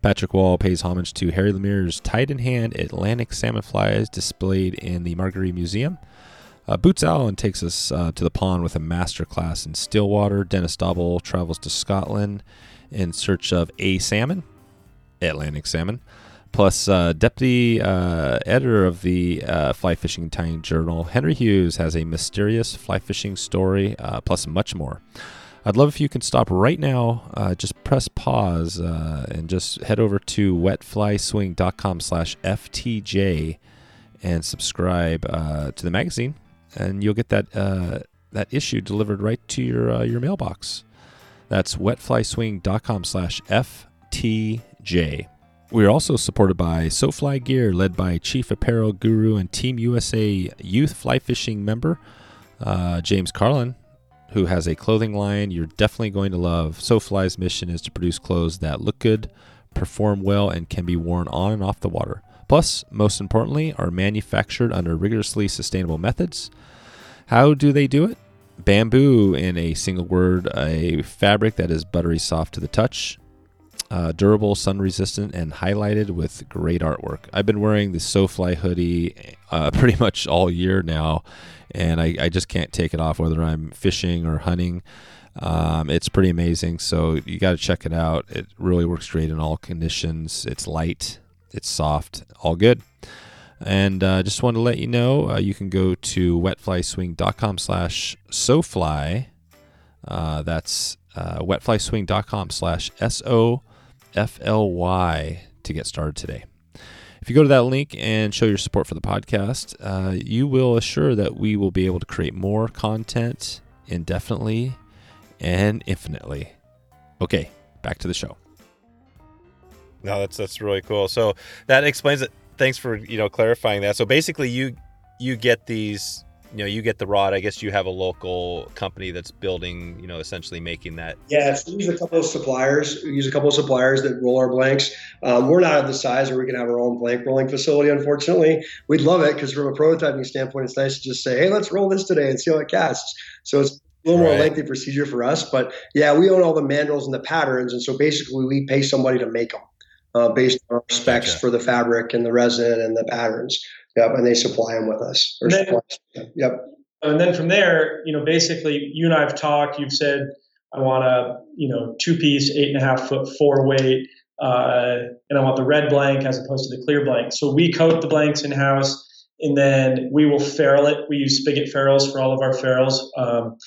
Patrick Wall pays homage to Harry Lemire's tied in hand Atlantic salmon flies displayed in the Marguerite Museum. Uh, Boots Allen takes us uh, to the pond with a master class in Stillwater. Dennis Dobble travels to Scotland in search of a salmon, Atlantic salmon. Plus, uh, deputy uh, editor of the uh, Fly Fishing Tying Journal, Henry Hughes, has a mysterious fly fishing story, uh, plus much more. I'd love if you can stop right now, uh, just press pause, uh, and just head over to wetflyswing.com slash FTJ and subscribe to the magazine, and you'll get that that issue delivered right to your your mailbox. That's wetflyswing.com slash FTJ. We are also supported by SoFly Gear, led by Chief Apparel Guru and Team USA Youth Fly Fishing member uh, James Carlin, who has a clothing line you're definitely going to love. SoFly's mission is to produce clothes that look good, perform well, and can be worn on and off the water. Plus, most importantly, are manufactured under rigorously sustainable methods. How do they do it? Bamboo, in a single word, a fabric that is buttery soft to the touch, uh, durable, sun resistant, and highlighted with great artwork. I've been wearing the SoFly hoodie uh, pretty much all year now, and I, I, just can't take it off whether I'm fishing or hunting. Um, it's pretty amazing. So you got to check it out. It really works great in all conditions. It's light, it's soft, all good. And uh, just wanted to let you know uh, you can go to wetflyswing.com slash SoFly. Uh, that's uh, wetflyswing.com slash S O FLY to get started today. If you go to that link and show your support for the podcast, uh, you will assure that we will be able to create more content indefinitely and infinitely. Okay, back to the show. No, that's that's really cool. So that explains it. Thanks for you know clarifying that. So basically, you you get these you know you get the rod. I guess you have a local company that's building you know essentially making that. Yeah so we use a couple of suppliers we use a couple of suppliers that roll our blanks. Um, we're not at the size where we can have our own blank rolling facility unfortunately. We'd love it because from a prototyping standpoint it's nice to just say hey let's roll this today and see how it casts. So it's a little right. more lengthy procedure for us but yeah we own all the mandrels and the patterns and so basically we pay somebody to make them uh, based on our specs gotcha. for the fabric and the resin and the patterns Yep, and they supply them with us. Then, yep. And then from there, you know, basically, you and I have talked. You've said, I want a, you know, two piece, eight and a half foot, four weight, uh, and I want the red blank as opposed to the clear blank. So we coat the blanks in house, and then we will ferrule it. We use spigot ferrules for all of our ferrules. Um,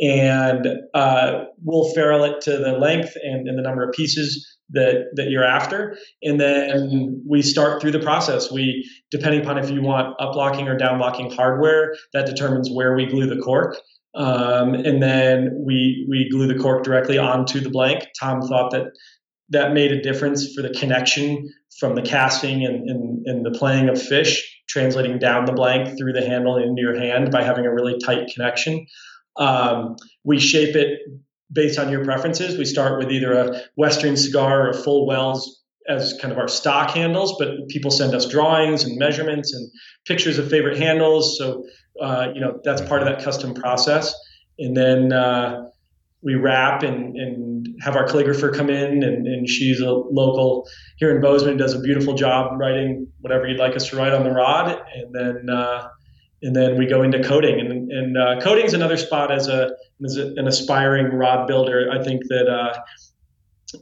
and uh, we'll ferrule it to the length and, and the number of pieces that that you're after and then we start through the process we depending upon if you want up locking or down locking hardware that determines where we glue the cork. Um, and then we we glue the cork directly onto the blank. Tom thought that that made a difference for the connection from the casting and, and, and the playing of fish translating down the blank through the handle into your hand by having a really tight connection. Um, we shape it based on your preferences. We start with either a Western cigar or a full wells as kind of our stock handles, but people send us drawings and measurements and pictures of favorite handles. So, uh, you know, that's part of that custom process. And then uh, we wrap and, and have our calligrapher come in, and, and she's a local here in Bozeman, does a beautiful job writing whatever you'd like us to write on the rod. And then uh, and then we go into coating and, and uh, coating is another spot as a as a, an aspiring rod builder i think that uh,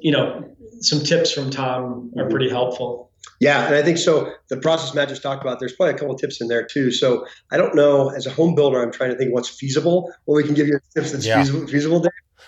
you know some tips from tom are mm-hmm. pretty helpful. Yeah and i think so the process matt just talked about there's probably a couple of tips in there too. So i don't know as a home builder i'm trying to think what's feasible what we can give you tips that's yeah. feasible, feasible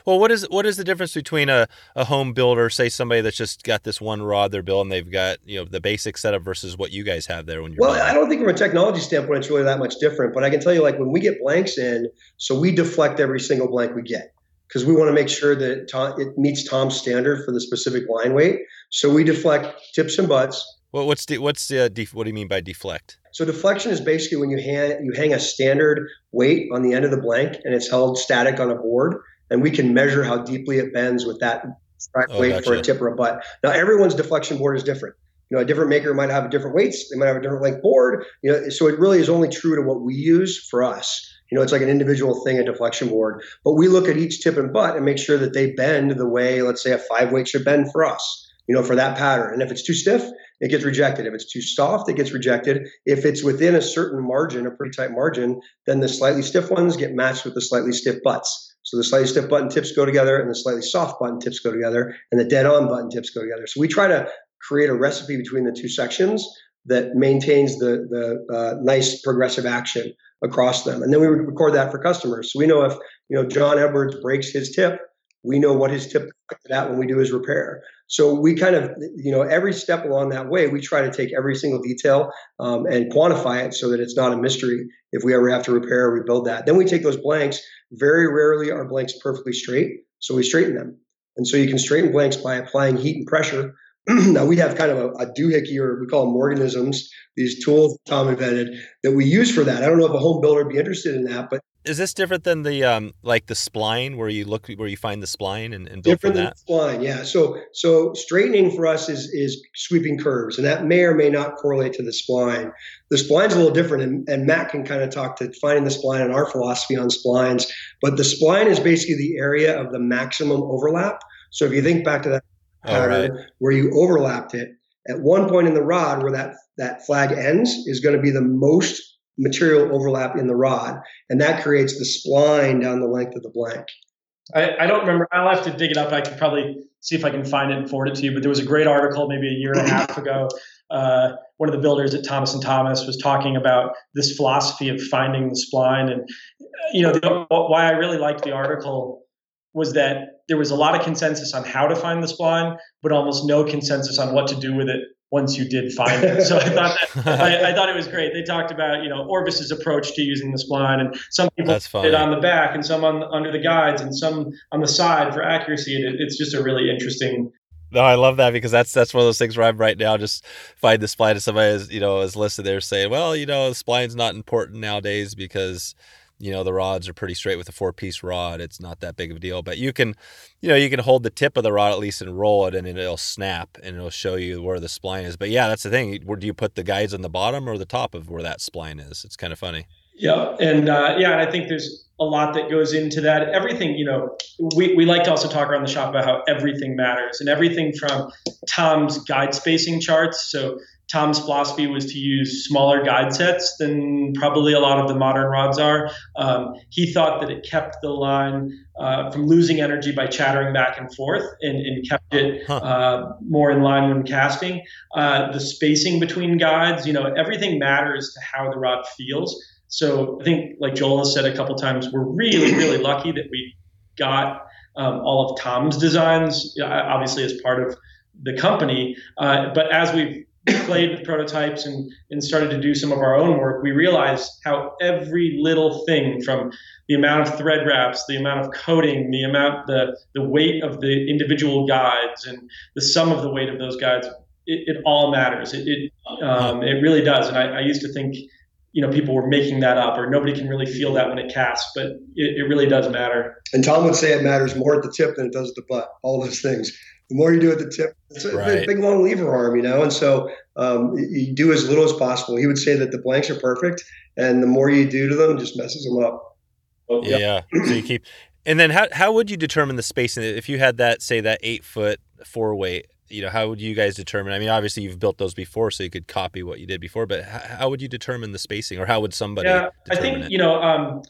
well, what is what is the difference between a, a home builder, say somebody that's just got this one rod they're building, they've got you know the basic setup versus what you guys have there when you're well, building? I don't think from a technology standpoint it's really that much different, but I can tell you like when we get blanks in, so we deflect every single blank we get because we want to make sure that Tom, it meets Tom's standard for the specific line weight. So we deflect tips and butts. Well, what's the, what's the, def, what do you mean by deflect? So deflection is basically when you hang you hang a standard weight on the end of the blank and it's held static on a board and we can measure how deeply it bends with that oh, weight gotcha. for a tip or a butt. Now, everyone's deflection board is different. You know, a different maker might have different weights. They might have a different length board. You know, so it really is only true to what we use for us. You know, it's like an individual thing, a deflection board. But we look at each tip and butt and make sure that they bend the way, let's say, a five weight should bend for us. You know, for that pattern. And if it's too stiff, it gets rejected. If it's too soft, it gets rejected. If it's within a certain margin, a pretty tight margin, then the slightly stiff ones get matched with the slightly stiff butts. So the slightly stiff button tips go together and the slightly soft button tips go together and the dead on button tips go together. So we try to create a recipe between the two sections that maintains the, the uh, nice progressive action across them. And then we record that for customers. So we know if, you know, John Edwards breaks his tip, we know what his tip that when we do his repair. So we kind of, you know, every step along that way, we try to take every single detail um, and quantify it so that it's not a mystery if we ever have to repair or rebuild that. Then we take those blanks very rarely are blanks perfectly straight, so we straighten them. And so you can straighten blanks by applying heat and pressure. now we have kind of a, a, doohickey, or we call them organisms, these tools Tom invented that we use for that. I don't know if a home builder would be interested in that, but is this different than the um like the spline where you look where you find the spline and, and build different from that? spline, yeah. So so straightening for us is is sweeping curves, and that may or may not correlate to the spline. The spline's a little different, and, and Matt can kind of talk to finding the spline and our philosophy on splines. But the spline is basically the area of the maximum overlap. So if you think back to that right. where you overlapped it, at one point in the rod where that that flag ends is going to be the most material overlap in the rod, and that creates the spline down the length of the blank. I, I, don't remember. I'll have to dig it up. I can probably see if I can find it and forward it to you. But there was a great article maybe a year and a half ago. Uh, one of the builders at Thomas and Thomas was talking about this philosophy of finding the spline, and you know the, why I really liked the article was that there was a lot of consensus on how to find the spline, but almost no consensus on what to do with it once you did find it. So I thought that, I, I, thought it was great. They talked about you know Orvis's approach to using the spline, and some people did it on the back, and some on under the guides, and some on the side for accuracy. And it, it's just a really interesting. No, I love that because that's that's one of those things where I'm right now just find the spline and somebody is you know is listed there saying, well, you know, the spline's not important nowadays because you know the rods are pretty straight with a four piece rod it's not that big of a deal but you can you know you can hold the tip of the rod at least and roll it and it'll snap and it'll show you where the spline is but yeah that's the thing where do you put the guides on the bottom or the top of where that spline is? It's kind of funny. Yeah and uh, yeah and i think there's a lot that goes into that. Everything you know we, we like to also talk around the shop about how everything matters and everything from tom's guide spacing charts so Tom's philosophy was to use smaller guide sets than probably a lot of the modern rods are. Um, he thought that it kept the line uh, from losing energy by chattering back and forth and, and kept it uh, more in line when casting. Uh, the spacing between guides, you know, everything matters to how the rod feels. So I think, like Joel has said a couple times, we're really, really lucky that we got um, all of Tom's designs, obviously as part of the company. Uh, but as we've played with prototypes and, and started to do some of our own work, we realized how every little thing from the amount of thread wraps, the amount of coating, the amount, the, the weight of the individual guides and the sum of the weight of those guides, it, it all matters. It, it, um, it really does. And I, I used to think you know people were making that up or nobody can really feel that when it casts but it, it really does matter and tom would say it matters more at the tip than it does at the butt all those things the more you do at the tip it's a Right. big long lever arm you know and so um, you- you do as little as possible he would say that the blanks are perfect and the more you do to them just messes them up Yeah. so you keep, and then how how would you determine the spacing if you had that say that eight foot four weight? You know, how would you guys determine? I mean, obviously you've built those before, so you could copy what you did before. But how, how would you determine the spacing, or how would somebody? yeah i think it? you know um,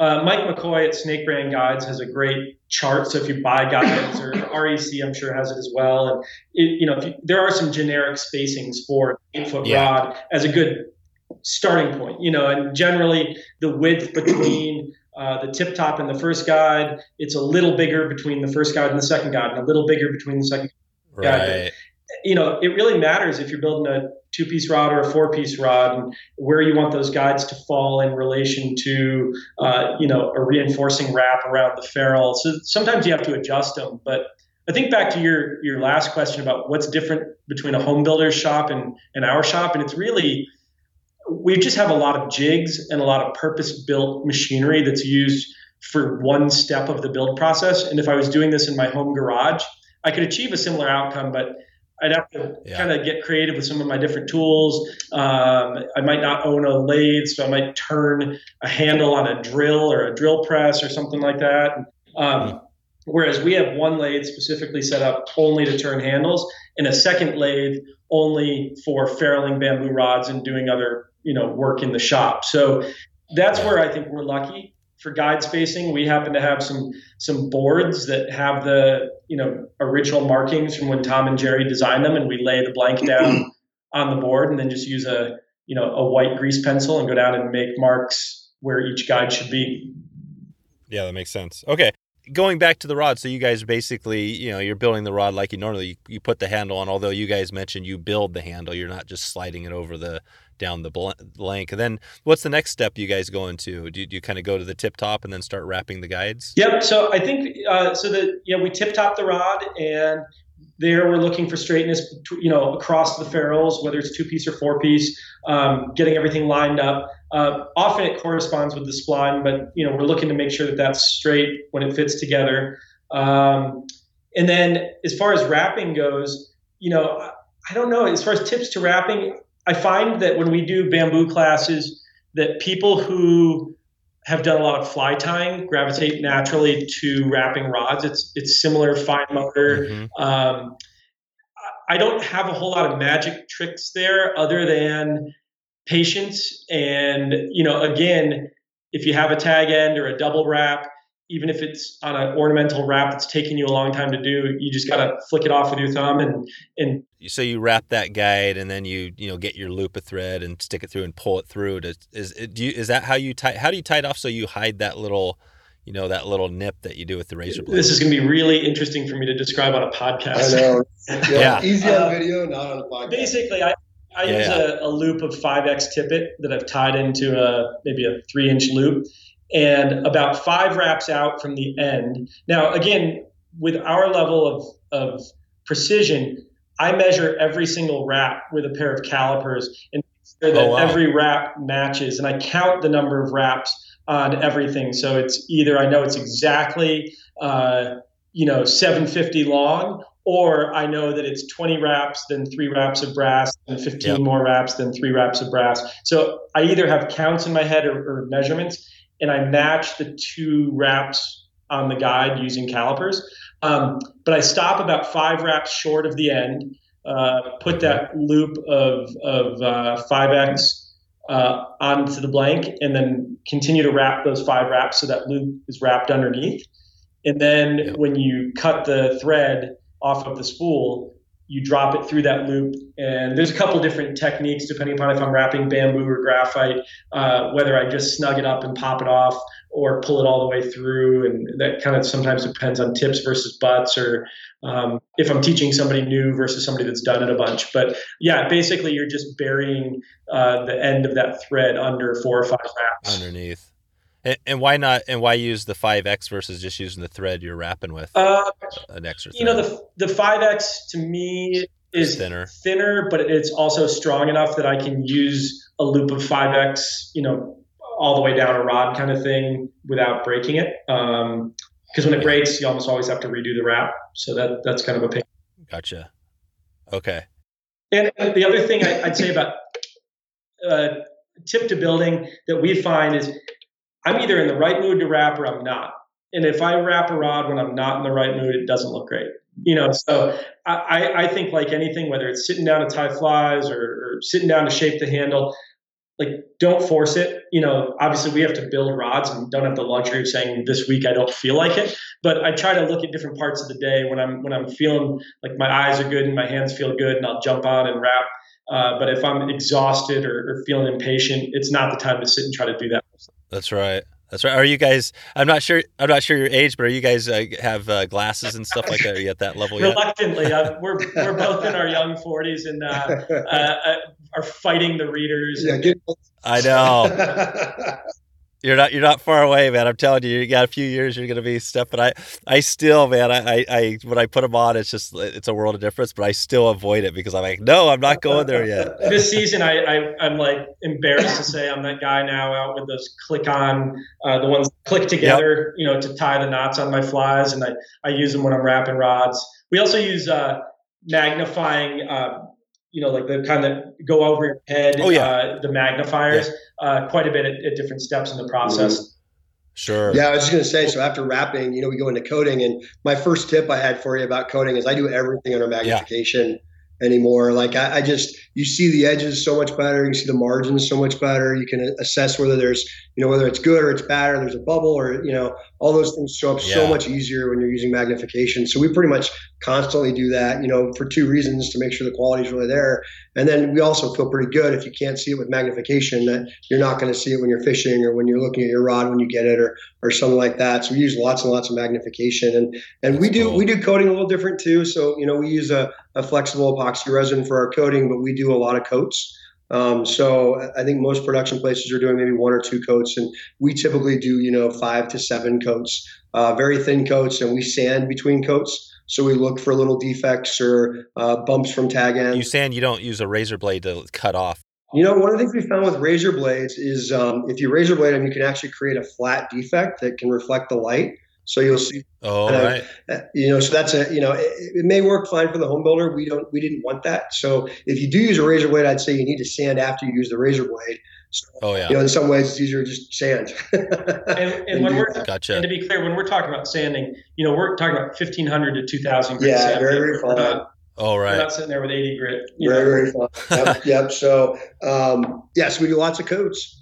uh, mike mccoy at snake brand guides has a great chart so if you buy guides or rec i'm sure has it as well and it, you know if you, there are some generic spacings for eight foot Yeah. rod as a good starting point you know and generally the width between uh, the tip top and the first guide it's a little bigger between the first guide and the second guide and a little bigger between the second right. you know, it really matters if you're building a two piece rod or a four piece rod and where you want those guides to fall in relation to, uh, you know, a reinforcing wrap around the ferrule. So sometimes you have to adjust them. But I think back to your, your last question about what's different between a home builder's shop and, and our shop. And it's really, we just have a lot of jigs and a lot of purpose built machinery that's used for one step of the build process. And if I was doing this in my home garage, I could achieve a similar outcome, but I'd have to Yeah. kind of get creative with some of my different tools. Um, I might not own a lathe, so I might turn a handle on a drill or a drill press or something like that. Um, whereas we have one lathe specifically set up only to turn handles, and a second lathe only for ferruling bamboo rods and doing other you know work in the shop. So that's where I think we're lucky for guide spacing. We happen to have some some boards that have the you know original markings from when Tom and Gerri designed them, and we lay the blank down on the board, and then just use a you know a white grease pencil and go down and make marks where each guide should be. Yeah, that makes sense. Okay. Going back to the rod, so you guys basically, you know, you're building the rod like you normally you, you put the handle on. Although you guys mentioned you build the handle, you're not just sliding it over the down the bl- blank. And then what's the next step you guys go into? Do you, do you kind of go to the tip top and then start wrapping the guides? Yep. So I think uh, so that yeah we tip top the rod and there we're looking for straightness you know across the ferrules whether it's two piece or four piece um, getting everything lined up uh, often it corresponds with the spline but you know we're looking to make sure that that's straight when it fits together um, and then as far as wrapping goes you know I don't know as far as tips to wrapping I find that when we do bamboo classes that people who have done a lot of fly tying gravitate naturally to wrapping rods. It's it's similar fine motor. Mhm. Um, I don't have a whole lot of magic tricks there, other than patience and you know again, if you have a tag end or a double wrap, even if it's on an ornamental wrap that's taking you a long time to do, you just gotta flick it off with your thumb and and So you wrap that guide and then you you know get your loop of thread and stick it through and pull it through. To, is it- do you, is that how you tie? How do you tie it off so you hide that little, you know, that little nip that you do with the razor blade? this is going to be really interesting for me to describe on a podcast. I know. Yeah, Yeah. Easy on Uh, video, not on the podcast. Basically, I, I Yeah, use yeah. A, a loop of 5x tippet that I've tied into a maybe a three inch loop, and about five wraps out from the end. Now, again, with our level of, of precision, I measure every single wrap with a pair of calipers and make sure that Oh, wow. every wrap matches, and I count the number of wraps on everything. So it's either I know it's exactly uh, you know 750 long or I know that it's 20 wraps, then three wraps of brass, then 15 Yep. more wraps, then three wraps of brass. So I either have counts in my head or, or measurements, and I match the two wraps on the guide using calipers. Um, but I stop about five wraps short of the end, uh, put that loop of, of uh, 5x uh, onto the blank, and then continue to wrap those five wraps so that loop is wrapped underneath. And then when you cut the thread off of the spool, you drop it through that loop. And there's a couple different techniques depending upon if I'm wrapping bamboo or graphite, uh, whether I just snug it up and pop it off or pull it all the way through. And that kind of sometimes depends on tips versus butts or um, if I'm teaching somebody new versus somebody that's done it a bunch. But yeah, basically you're just burying uh, the end of that thread under four or five wraps. underneath. And, and why not? And why use the five X versus just using the thread you're wrapping with Uh, an extra? you know the the 5x to me is thinner. thinner, but it's also strong enough that I can use a loop of 5x, you know, all the way down a rod kind of thing without breaking it. Um, because when it breaks, you almost always have to redo the wrap. So that that's kind of a pain. Gotcha. Okay. And the other thing I, would say about uh, tip to building that we find is I'm either in the right mood to wrap or I'm not. And if I wrap a rod when I'm not in the right mood, it doesn't look great. You know, so I, I think like anything, whether it's sitting down to tie flies or, or sitting down to shape the handle, like don't force it you know obviously we have to build rods and don't have the luxury of saying this week i don't feel like it but i try to look at different parts of the day when i'm when i'm feeling like my eyes are good and my hands feel good and i'll jump on and wrap uh, but if i'm exhausted or, or feeling impatient it's not the time to sit and try to do that that's right that's right. Are you guys? I'm not sure. I'm not sure your age, but are you guys uh, have uh, glasses and stuff like that? Are you at that level yet? Reluctantly, uh, we're we're both in our young 40s and uh, uh, uh, are fighting the readers. Yeah, get- I know. You're not you're not far away, man. I'm telling you, you got a few years. You're gonna be stuff. But I I still, man. I, I when I put them on, it's just it's a world of difference. But I still avoid it because I'm like, no, I'm not going there yet. this season, I, I I'm like embarrassed to say I'm that guy now out with those click on uh, the ones click together, yep. you know, to tie the knots on my flies, and I I use them when I'm wrapping rods. We also use uh, magnifying. Uh, you know, like the kind that go over your head. Oh yeah, uh, the magnifiers yeah. uh, quite a bit at, at, different steps in the process. Mm-hmm. Sure. Yeah, I was just going to say. So after wrapping, you know, we go into coating, and my first tip I had for you about coating is I do everything under magnification. Yeah anymore. Like I, I, just you see the edges so much better. You see the margins so much better. You can assess whether there's you know whether it's good or it's bad or there's a bubble or you know all those things show up yeah. so much easier when you're using magnification. So we pretty much constantly do that. You know for two reasons to make sure the quality is really there, and then we also feel pretty good if you can't see it with magnification that you're not going to see it when you're fishing or when you're looking at your rod when you get it or or something like that. So we use lots and lots of magnification and and we do we do coating a little different too. So you know we use a, a flexible epoxy resin for our coating, but we do a lot of coats. Um, so I think most production places are doing maybe one or two coats, and we typically do you know five to seven coats, uh, very thin coats, and we sand between coats. So we look for little defects or uh, bumps from tag ends. You sand, you don't use a razor blade to cut off. You know, one of the things we found with razor blades is um, if you razor blade them, you can actually create a flat defect that can reflect the light. So you'll see. Oh, uh, right. Uh, you know, so that's a you know it, it, may work fine for the home builder. We don't we didn't want that. So if you do use a razor blade, I'd say you need to sand after you use the razor blade. So, oh yeah. You know, in some ways it's easier to just sand. and, and when we're gotcha. and to be clear, when we're talking about sanding, you know, we're talking about fifteen hundred to two thousand grit. Yeah, very very fine. Oh right. We're not sitting there with eighty grit. Very know. very fun. Yep. yep. So um, yes, we do lots of coats.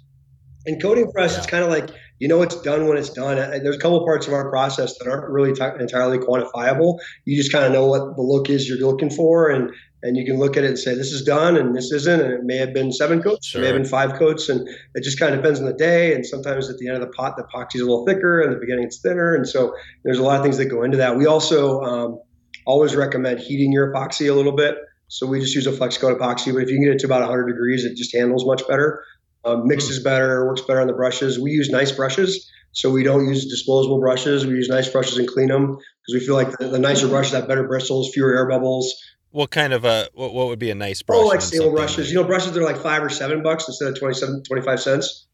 And coating for us, yeah. it's kind of like you know it's done when it's done. There's a couple parts of our process that aren't really t- entirely quantifiable. You just kind of know what the look is you're looking for, and and you can look at it and say this is done and this isn't, and it may have been seven coats, sure. it may have been five coats, and it just kind of depends on the day. And sometimes at the end of the pot, the epoxy is a little thicker, and the beginning it's thinner, and so there's a lot of things that go into that. We also um, always recommend heating your epoxy a little bit. So we just use a flex coat epoxy, but if you can get it to about 100 degrees, it just handles much better. Um, mixes mm. better, works better on the brushes. We use nice brushes, so we don't use disposable brushes. We use nice brushes and clean them because we feel like the, the, nicer brushes have better bristles, fewer air bubbles. What kind of a what, what would be a nice brush? Oh, like steel brushes. You know, brushes that are like five or seven bucks instead of 27, 25 cents.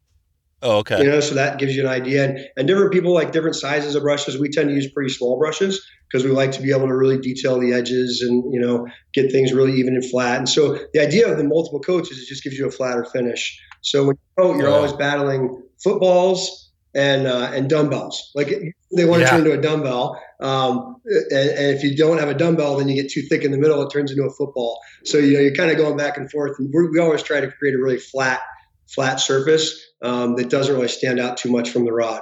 Oh, okay. You know, so that gives you an idea. And, and different people like different sizes of brushes. We tend to use pretty small brushes because we like to be able to really detail the edges and you know get things really even and flat. And so the idea of the multiple coats is it just gives you a flatter finish. So when you coat, you're always battling footballs and uh, and dumbbells. Like they want to yeah. turn into a dumbbell, um, and, and, if you don't have a dumbbell, then you get too thick in the middle. It turns into a football. So you know you're kind of going back and forth. And we always try to create a really flat flat surface um, that doesn't really stand out too much from the rod.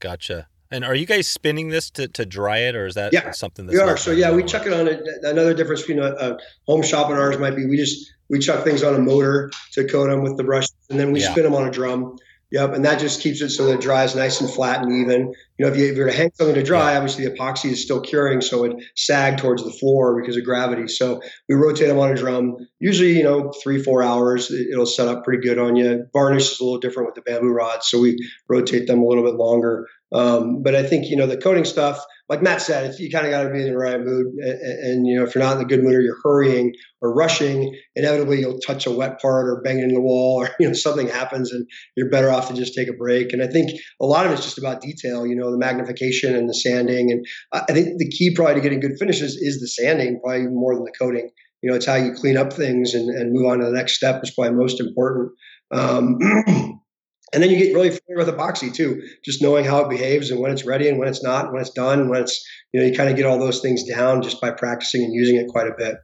Gotcha. And are you guys spinning this to, to dry it, or is that yeah, something that's we are? So yeah, we chuck it on. A, another difference between a, a, home shop and ours might be we just we chuck things on a motor to coat them with the brush, and then we yeah. spin them on a drum. Yep, and that just keeps it so that it dries nice and flat and even. you know, if you, if you were to hang something to dry, obviously the epoxy is still curing, so it sag towards the floor because of gravity. So we rotate them on a drum. Usually, you know, three four hours. It'll set up pretty good on you. Varnish is a little different with the bamboo rods, so we rotate them a little bit longer. Um, but I think you know the coating stuff like Matt said, you kind of got to be in the right mood. And, and, you know, if you're not in the good mood or you're hurrying or rushing, inevitably you'll touch a wet part or bang it in the wall or, you know, something happens and you're better off to just take a break. And I think a lot of it's just about detail, you know, the magnification and the sanding. And I think the key probably to getting good finishes is the sanding, probably more than the coating. You know, it's how you clean up things and, and move on to the next step is probably most important. Um, And then you get really familiar with epoxy too, just knowing how it behaves and when it's ready and when it's not, and when it's done, and when it's you know you kind of get all those things down just by practicing and using it quite a bit.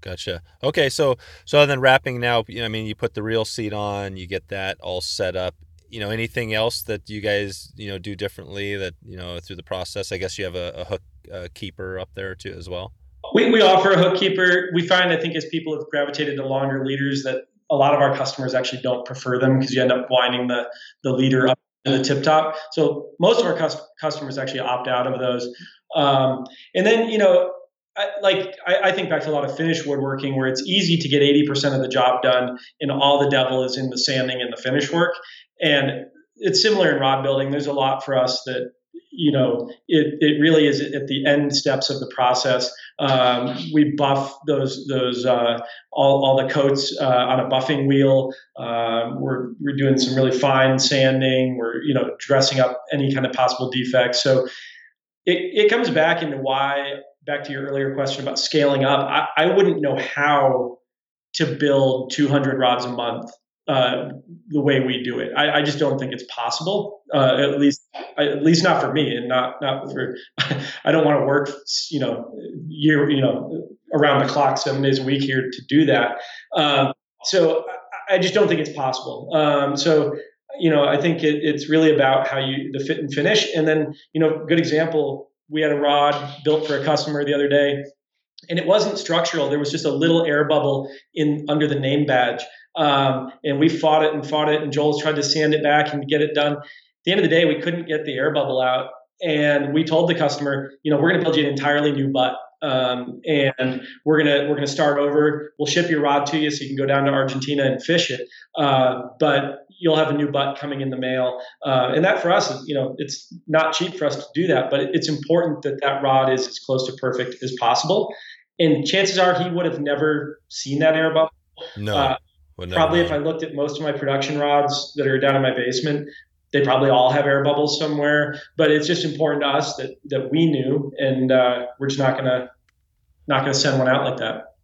Gotcha. Okay, so so other than wrapping now, you know, I mean, you put the reel seat on, you get that all set up. You know, anything else that you guys you know do differently that you know through the process? I guess you have a, a hook uh, keeper up there too as well. We, we offer a hook keeper. We find I think as people have gravitated to longer leaders that a lot of our customers actually don't prefer them because you end up winding the, the leader up to the tip top. So most of our cus- customers actually opt out of those. Um, and then, you know, I, like I, I, think back to a lot of finish woodworking where it's easy to get 80% of the job done and all the devil is in the sanding and the finish work. And it's similar in rod building. There's a lot for us that you know, it, it really is at the end steps of the process. Um, we buff those those uh, all, all the coats uh, on a buffing wheel. Uh, we're we're doing some really fine sanding. We're you know dressing up any kind of possible defects. So it it comes back into why back to your earlier question about scaling up. I, I wouldn't know how to build 200 rods a month uh, the way we do it. I, I, just don't think it's possible. Uh, at least, at least not for me, and not not for. I don't want to work, you know, year, you know, around the clock, seven days a week here to do that. Um, so I just don't think it's possible. Um, so you know, I think it, it's really about how you the fit and finish, and then you know, good example. We had a rod built for a customer the other day, and it wasn't structural. There was just a little air bubble in under the name badge um, and we fought it and fought it, and Joel's tried to sand it back and get it done. At the end of the day, we couldn't get the air bubble out. And we told the customer, you know, we're going to build you an entirely new butt. Um, and we're gonna we're gonna start over. We'll ship your rod to you so you can go down to Argentina and fish it. Uh, but you'll have a new butt coming in the mail, uh, and that for us is you know it's not cheap for us to do that, but it's important that that rod is as close to perfect as possible. And chances are he would have never seen that air bubble. No. Uh, probably if I looked at most of my production rods that are down in my basement, they probably all have air bubbles somewhere. But it's just important to us that that we knew, and uh, we're just not gonna not gonna send one out like that.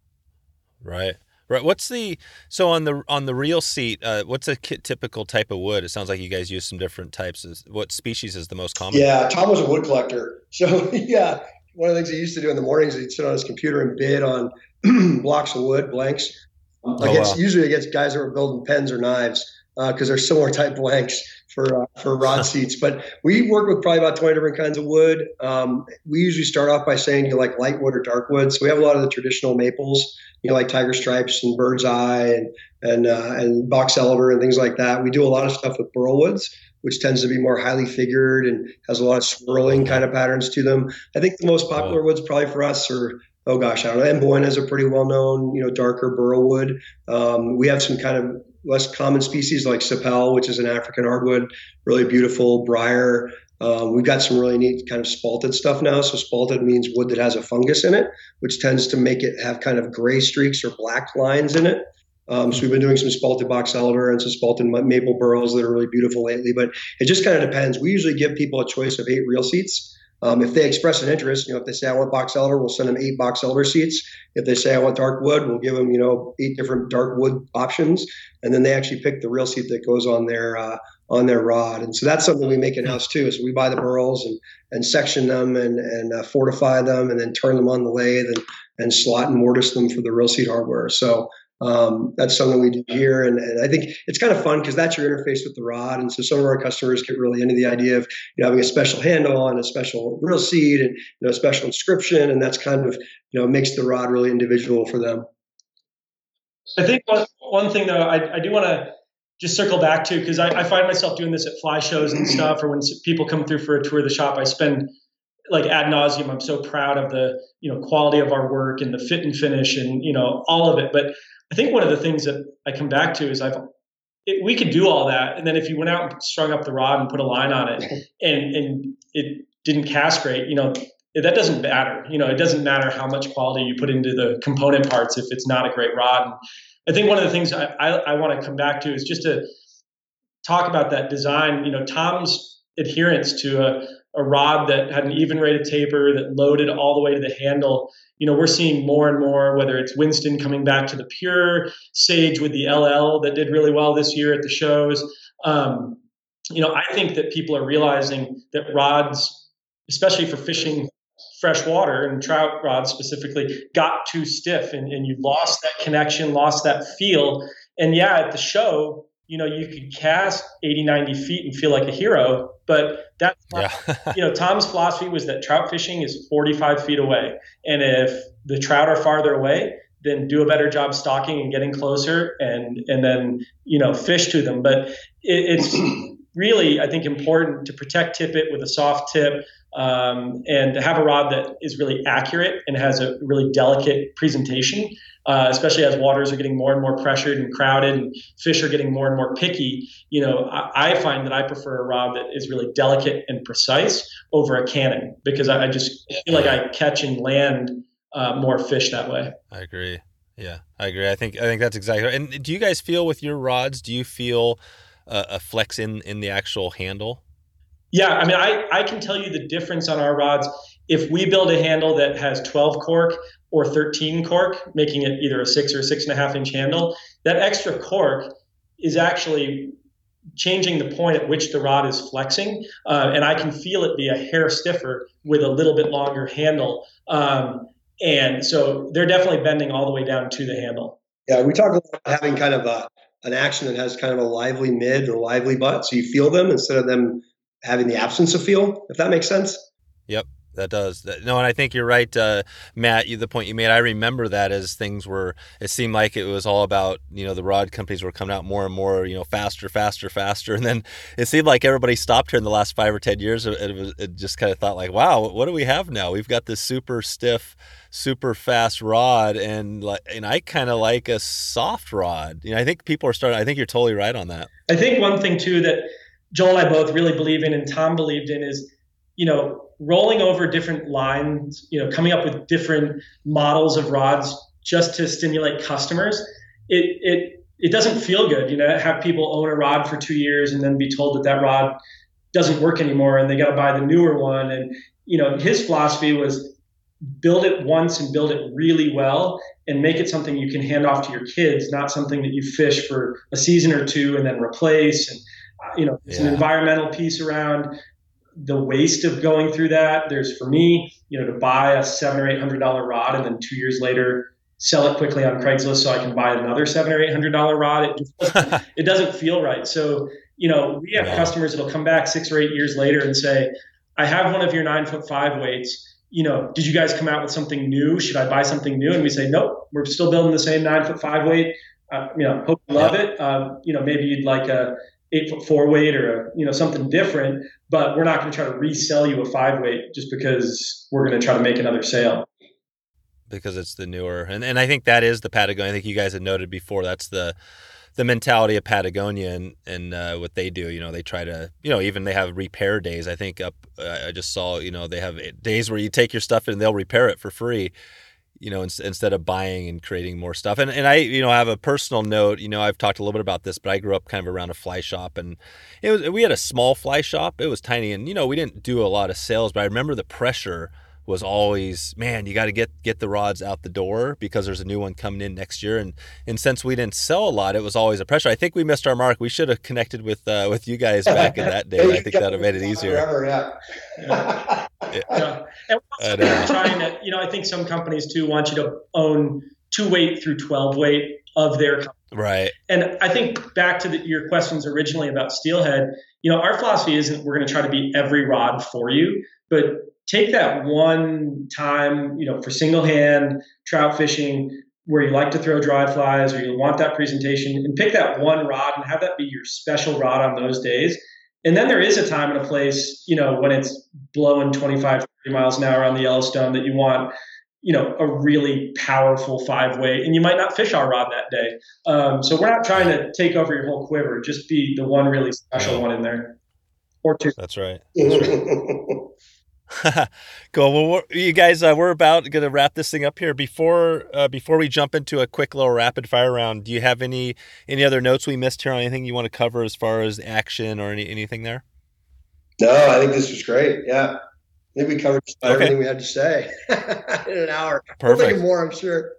Right. Right. What's the so on the on the reel seat? Uh, what's a typical type of wood? It sounds like you guys use some different types. Of, What species is the most common? Yeah, Tom was a wood collector, so yeah. One of the things he used to do in the mornings, he'd sit on his computer and bid on blocks of wood, blanks, against oh, wow. usually against guys that were building pens or knives because uh, they're similar type blanks for uh, for rod seats. But we work with probably about twenty different kinds of wood. Um, we usually start off by saying you like light wood or dark wood. So we have a lot of the traditional maples, you know, like tiger stripes and bird's eye and and uh, and box elder and things like that. We do a lot of stuff with burl woods. Which tends to be more highly figured and has a lot of swirling kind of patterns to them. I think the most popular woods probably for us are oh gosh, I don't know. Amboyna is a pretty well known, you know, darker burl wood. Um, we have some kind of less common species like sapele, which is an African hardwood, really beautiful briar. Um, we've got some really neat kind of spalted stuff now. So spalted means wood that has a fungus in it, which tends to make it have kind of gray streaks or black lines in it. Um, so we've been doing some spalted box elder and some spalted maple burls that are really beautiful lately. But it just kind of depends. We usually give people a choice of eight reel seats. Um, if they express an interest, you know, if they say I want box elder, we'll send them eight box elder seats. If they say I want dark wood, we'll give them, you know, eight different dark wood options, and then they actually pick the reel seat that goes on their uh, on their rod. And so that's something we make in house too. Is we buy the burls and and section them and and uh, fortify them, and then turn them on the lathe and and slot and mortise them for the reel seat hardware. So um, that's something we do here, and, and I think it's kind of fun because that's your interface with the rod. And so some of our customers get really into the idea of you know, having a special handle and a special reel seat and you know a special inscription, and that's kind of you know makes the rod really individual for them. I think one, one thing though, I, I do want to just circle back to because I, I, find myself doing this at fly shows and stuff, or when people come through for a tour of the shop, I spend like ad nauseum. I'm so proud of the you know quality of our work and the fit and finish and you know all of it. But I think one of the things that I come back to is I've it, we could do all that, and then if you went out and strung up the rod and put a line on it, and and it didn't cast great, you know that doesn't matter. You know, it doesn't matter how much quality you put into the component parts if it's not a great rod. And I think one of the things I, I, I want to come back to is just to talk about that design. You know, Tom's adherence to a, a rod that had an even rated taper that loaded all the way to the handle. You know, we're seeing more and more, whether it's Winston coming back to the pure, Sage with the LL that did really well this year at the shows. Um, you know, I think that people are realizing that rods, especially for fishing fresh water and trout rods specifically got too stiff and, and you lost that connection, lost that feel. And yeah, at the show, you know, you could cast 80, 90 feet and feel like a hero, but that's yeah. you know, Tom's philosophy was that trout fishing is 45 feet away. And if the trout are farther away, then do a better job stalking and getting closer and, and then, you know, fish to them. But it, it's really, I think, important to protect tippet with a soft tip, um, and to have a rod that is really accurate and has a really delicate presentation, uh, especially as waters are getting more and more pressured and crowded and fish are getting more and more picky. You know, I, I find that I prefer a rod that is really delicate and precise over a cannon because I, I just feel like I catch and land uh, more fish that way. I agree. Yeah, I agree. I think I think that's exactly. Right. And do you guys feel with your rods? Do you feel uh, a flex in in the actual handle? Yeah, I mean, I, I can tell you the difference on our rods. If we build a handle that has 12 cork or 13 cork, making it either a six or six and a half inch handle, that extra cork is actually changing the point at which the rod is flexing. Uh, and I can feel it be a hair stiffer with a little bit longer handle. Um, and so they're definitely bending all the way down to the handle. Yeah, we talk about having kind of a, an action that has kind of a lively mid or lively butt. So you feel them instead of them having the absence of feel, if that makes sense. Yep, that does. No, and I think you're right, uh, Matt. You, the point you made, I remember that as things were. It seemed like it was all about you know the rod companies were coming out more and more, you know, faster, faster, faster, and then it seemed like everybody stopped here in the last five or ten years. It, was, it just kind of thought like, wow, what do we have now? We've got this super stiff, super fast rod, and like, and I kind of like a soft rod. You know, I think people are starting. I think you're totally right on that. I think one thing too that Joel and I both really believe in, and Tom believed in, is you know rolling over different lines, you know, coming up with different models of rods just to stimulate customers. It it it doesn't feel good, you know, have people own a rod for two years and then be told that that rod doesn't work anymore and they got to buy the newer one. And you know, his philosophy was build it once and build it really well and make it something you can hand off to your kids, not something that you fish for a season or two and then replace and you know, it's yeah. an environmental piece around the waste of going through that. There's for me, you know, to buy a seven or eight hundred dollar rod and then two years later sell it quickly on Craigslist so I can buy another seven or eight hundred dollar rod. It just doesn't, it doesn't feel right. So you know, we have yeah. customers that'll come back six or eight years later and say, "I have one of your nine foot five weights." You know, did you guys come out with something new? Should I buy something new? And we say, nope, we're still building the same nine foot five weight. Uh, you know, hope you love yeah. it. Uh, you know, maybe you'd like a eight foot four weight or a, you know something different but we're not going to try to resell you a five weight just because we're going to try to make another sale. Because it's the newer and, and i think that is the patagonia i think you guys had noted before that's the the mentality of patagonia and, and uh, what they do you know they try to you know even they have repair days i think up uh, i just saw you know they have days where you take your stuff and they'll repair it for free you know, in, instead of buying and creating more stuff. And and I, you know, I have a personal note. You know, I've talked a little bit about this, but I grew up kind of around a fly shop, and it was we had a small fly shop. It was tiny, and you know, we didn't do a lot of sales, but I remember the pressure was always, man, you got to get get the rods out the door because there's a new one coming in next year. And and since we didn't sell a lot, it was always a pressure. I think we missed our mark. We should have connected with uh, with you guys back in that day. I think that would have made it easier. Forever, yeah. yeah. yeah. And we're trying to, you know, I think some companies too want you to own two weight through twelve weight of their company. Right. And I think back to the, your questions originally about steelhead, you know, our philosophy isn't we're going to try to be every rod for you, but take that one time, you know, for single hand trout fishing, where you like to throw dry flies or you want that presentation and pick that one rod and have that be your special rod on those days. And then there is a time and a place, you know, when it's blowing 25, 30 miles an hour on the Yellowstone that you want, you know, a really powerful five weight, and you might not fish our rod that day. Um, so we're not trying to take over your whole quiver, just be the one really special one in there or two. That's right. That's right. cool. Well, you guys, uh, we're about going to wrap this thing up here. Before uh, before we jump into a quick little rapid fire round, do you have any any other notes we missed here on anything you want to cover as far as action or any anything there? No, I think this was great. Yeah, I think we covered okay. everything we had to say in an hour. Perfect. We'll more, I'm sure.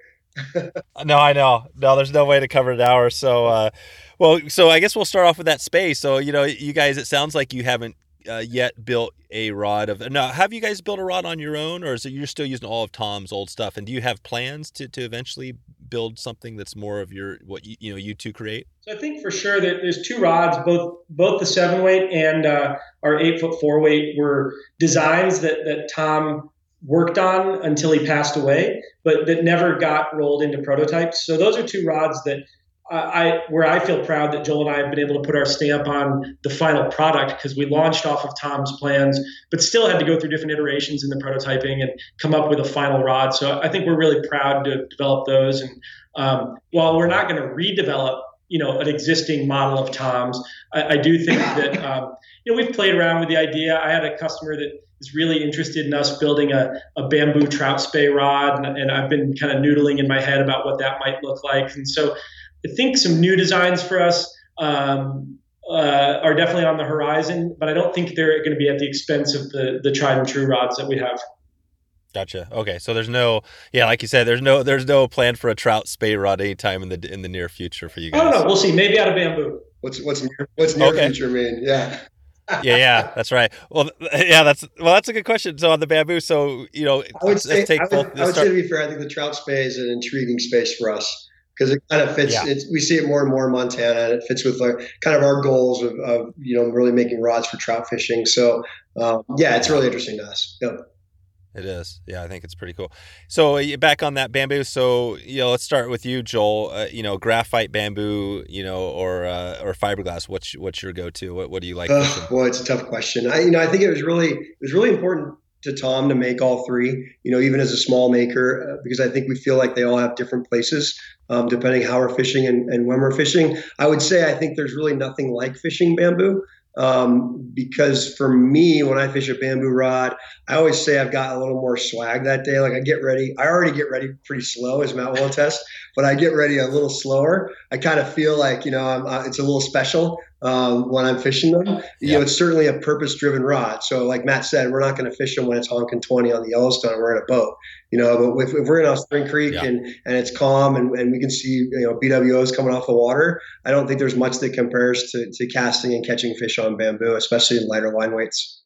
no, I know. No, there's no way to cover an hour. So, uh, well, so I guess we'll start off with that space. So, you know, you guys, it sounds like you haven't uh, yet built a rod of now have you guys built a rod on your own or is it you're still using all of tom's old stuff and do you have plans to, to eventually build something that's more of your what you, you know you two create? So i think for sure that there's two rods both both the seven weight and uh, our eight foot four weight were designs that that tom worked on until he passed away but that never got rolled into prototypes. So those are two rods that I where I feel proud that Joel and I have been able to put our stamp on the final product because we launched off of Tom's plans, but still had to go through different iterations in the prototyping and come up with a final rod. So I think we're really proud to develop those. And um, while we're not going to redevelop, you know, an existing model of Tom's, I, I do think that um, you know we've played around with the idea. I had a customer that is really interested in us building a, a bamboo trout spey rod, and, and I've been kind of noodling in my head about what that might look like. And so I think some new designs for us um, uh, are definitely on the horizon, but I don't think they're going to be at the expense of the the tried and true rods that we have. Gotcha. Okay, so there's no, yeah, like you said, there's no, there's no plan for a trout spey rod anytime in the in the near future for you guys. I don't know. We'll see. Maybe out of bamboo. What's what's near, what's near okay. future mean? Yeah. yeah, yeah, that's right. Well, yeah, that's well, that's a good question. So on the bamboo, so you know, I would say, I would, I would say to be fair, I think the trout spey is an intriguing space for us because it kind of fits. Yeah. we see it more and more in Montana, and it fits with our, kind of our goals of, of, you know really making rods for trout fishing. So um, yeah, it's really interesting to us. Yep. It is. Yeah, I think it's pretty cool. So uh, back on that bamboo. So you know, let's start with you, Joel. Uh, you know, graphite bamboo, you know, or uh, or fiberglass. What's what's your go to? What what do you like? Uh, well, it's a tough question. I you know I think it was really it was really important to Tom to make all three, you know, even as a small maker, uh, because I think we feel like they all have different places um, depending how we're fishing and, and, when we're fishing. I would say I think there's really nothing like fishing bamboo. Um, because for me, when I fish a bamboo rod, I always say I've got a little more swag that day. Like I get ready, I already get ready pretty slow, as Matt will attest, but I get ready a little slower. I kind of feel like you know I'm, uh, it's a little special um, when I'm fishing them. You know, it's certainly a purpose-driven rod. So, like Matt said, we're not going to fish them when it's honking 20 on the Yellowstone. We're in a boat, you know. But if, if we're in our Spring Creek yeah. and and it's calm and, and we can see you know BWOs coming off the water, I don't think there's much that compares to, to casting and catching fish on bamboo, especially in lighter line weights.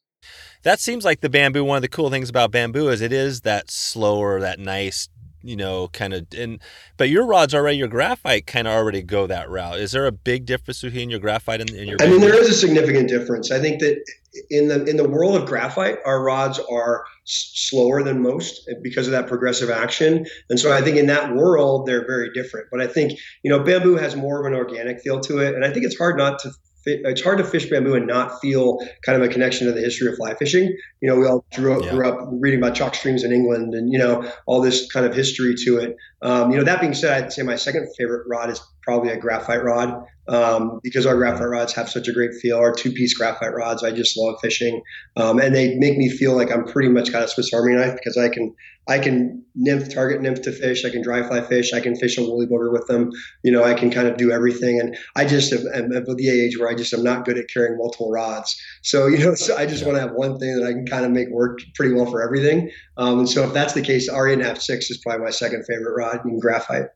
That seems like the bamboo. One of the cool things about bamboo is it is that slower, that nice you know, kind of and but your rods already your graphite kind of already go that route. Is there a big difference between your graphite and, and your? I mean, there is a significant difference. I think that in the in the world of graphite, our rods are s- slower than most because of that progressive action, and so I think in that world they're very different. But I think you know, bamboo has more of an organic feel to it, and I think it's hard not to it's hard to fish bamboo and not feel kind of a connection to the history of fly fishing. You know, we all grew up, yeah. grew up reading about chalk streams in England and, you know, all this kind of history to it. Um, you know, that being said, I'd say my second favorite rod is probably a graphite rod um, because our graphite rods have such a great feel. Our two piece graphite rods, I just love fishing. Um, and they make me feel like I'm pretty much got a Swiss Army knife because I can I can nymph target nymph to fish. I can dry fly fish. I can fish a woolly booger with them. You know, I can kind of do everything. And I just am, am at the age where I just am not good at carrying multiple rods. So you know, so I just want to have one thing that I can kind of make work pretty well for everything. Um, and so if that's the case, R eight and a half six is probably my second favorite rod in graphite.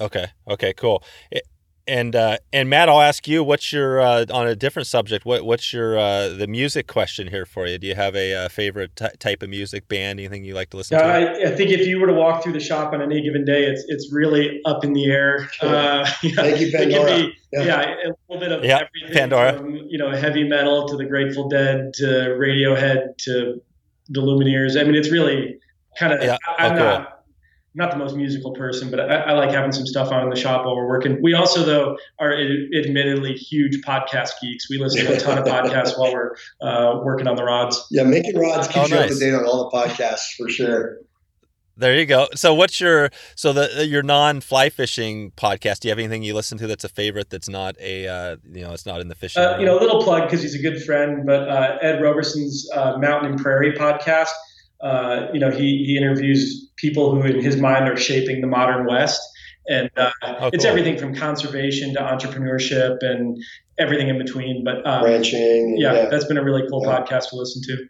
Okay. Okay. Cool. It, and uh, and Matt, I'll ask you. What's your uh, on a different subject? What what's your uh, the music question here for you? Do you have a, uh, favorite t- type of music band? Anything you like to listen yeah, to? I, I, think if you were to walk through the shop on any given day, it's it's really up in the air. Sure. Uh, yeah, Thank you, Pandora. Be, yeah. yeah. a little bit of yeah, everything Pandora. from you know heavy metal to the Grateful Dead to Radiohead to the Lumineers. I mean, it's really kind of. Yeah. I'm oh, cool. not not the most musical person, but I, I, like having some stuff on in the shop while we're working. We also, though, are admittedly huge podcast geeks. We listen to a ton of podcasts while we're uh, working on the rods. Yeah, making rods keeps oh, nice. you up to date on all the podcasts for sure. There you go. So, what's your so the your non fly fishing podcast? Do you have anything you listen to that's a favorite that's not a uh, you know it's not in the fishing? Uh, you know, a little plug because he's a good friend, but uh, Ed Roberson's uh, Mountain and Prairie podcast uh, you know, he, he interviews people who, in his mind, are shaping the modern West. And uh, oh, it's everything from conservation to entrepreneurship and everything in between. But um, ranching, yeah, yeah, that's been a really cool yeah. podcast to listen to.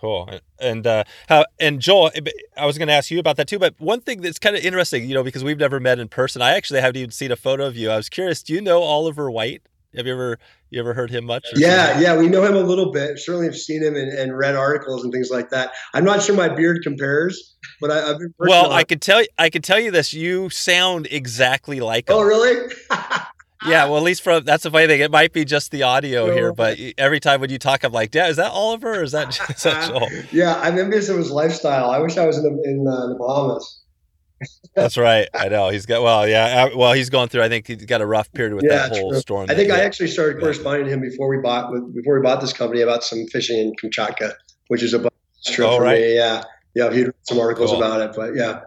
Cool. And uh, how and Joel, I was going to ask you about that too. But one thing that's kind of interesting, you know, because we've never met in person, I actually haven't even seen a photo of you. I was curious. Do you know Oliver White? Have you ever you ever heard him much? Yeah, yeah, we know him a little bit. Certainly, have seen him and, and, read articles and things like that. I'm not sure my beard compares, but I, have been. Well, I could tell you, I could tell you this. You sound exactly like him. Oh, really? yeah, well, at least from that's the funny thing. It might be just the audio no. here, but every time when you talk, I'm like, "Yeah, is that Oliver or is that, is that Joel?" yeah, I'm envious of his lifestyle. I wish I was in the, in uh, the Bahamas. That's right. I know he's got well, yeah. Uh, well, he's going through. I think he's got a rough period with yeah, that whole true. storm. I think I actually started corresponding to him before we bought before we bought this company about some fishing in Kamchatka, which is a trip oh, for right. me. Yeah, yeah. He wrote some articles cool. about it, but yeah,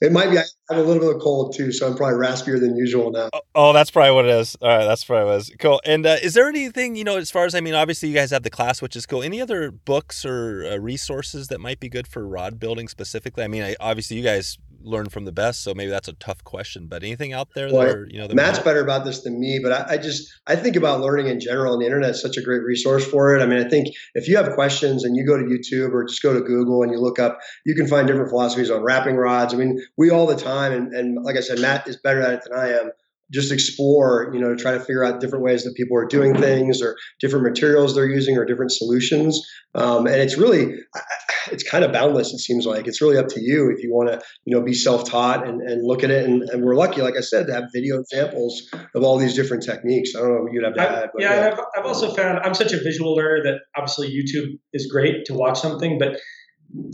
it might be. I have a little bit of cold too, so I'm probably raspier than usual now. Oh, oh that's probably what it is. All right, that's probably what it is. Cool. And uh, is there anything you know, as far as I mean, obviously you guys have the class, which is cool. Any other books or uh, resources that might be good for rod building specifically? I mean, I, obviously you guys learn from the best. So maybe that's a tough question. But anything out there well, that are, you know, Matt's better about this than me, but I, I, just I think about learning in general, and the internet is such a great resource for it. I mean, I think if you have questions and you go to YouTube or just go to Google and you look up, you can find different philosophies on wrapping rods. I mean, we all the time, and, and like I said, Matt is better at it than I am just explore, you know, try to figure out different ways that people are doing things or different materials they're using or different solutions. Um, and it's really, it's kind of boundless. It seems like it's really up to you if you want to, you know, be self-taught and, and look at it. And, and, we're lucky, like I said, to have video examples of all these different techniques. I don't know what you'd have to I, add. yeah, yeah. I've, I've also found I'm such a visual learner that obviously YouTube is great to watch something, but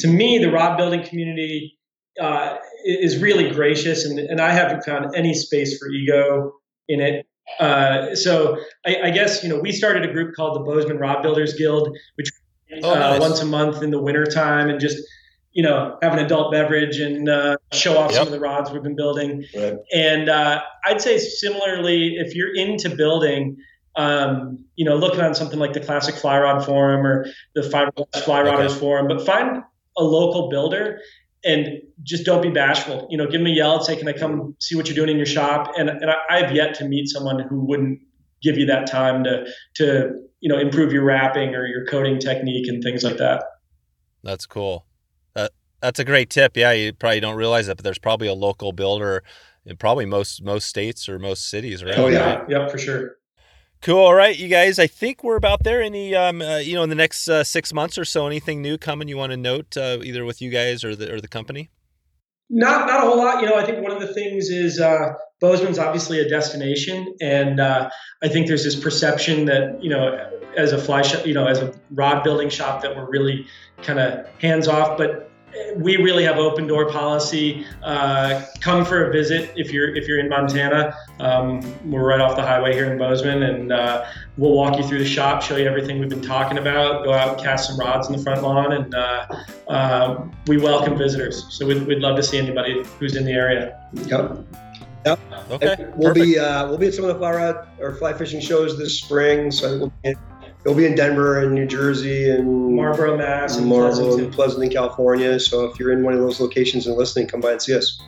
to me, the rod building community uh, is really gracious, and, and I haven't found any space for ego in it. Uh, so I, I, guess you know we started a group called the Bozeman Rod Builders Guild, which oh, uh, nice. once a month in the wintertime and just you know have an adult beverage and uh, show off yep. some of the rods we've been building. Right. And uh, I'd say similarly, if you're into building. Um, you know, looking on something like the Classic Fly Rod Forum or the Fiberglass Fly Rodders okay. Forum, but find a local builder and just don't be bashful. You know, give them a yell and say, "Can I come see what you're doing in your shop?" And and I, I have yet to meet someone who wouldn't give you that time to to you know improve your wrapping or your coating technique and things like that. That's cool. That that's a great tip. Yeah, you probably don't realize that, but there's probably a local builder in probably most most states or most cities, right? Oh yeah, right? yeah, for sure. Cool. All right, you guys. I think we're about there. Any, um, uh, you know, in the next uh, six months or so, anything new coming you want to note, uh, either with you guys or the or the company? Not, not a whole lot. You know, I think one of the things is uh, Bozeman's obviously a destination, and uh, I think there's this perception that you know, as a fly shop, you know, as a rod building shop, that we're really kind of hands off. But we really have open door policy. Uh, come for a visit if you're if you're in Montana. Um, we're right off the highway here in Bozeman, and uh, we'll walk you through the shop, show you everything we've been talking about. Go out and cast some rods in the front lawn, and uh, uh we welcome visitors. So we'd, we'd love to see anybody who's in the area. Yep. Yep. Okay. We'll Perfect. be uh, we'll be at some of the fly rod or fly fishing shows this spring. So we'll be You'll be in Denver and New Jersey and Marlboro, Mass, and Marlboro and Pleasanton, California. So if you're in one of those locations and listening, come by and see us.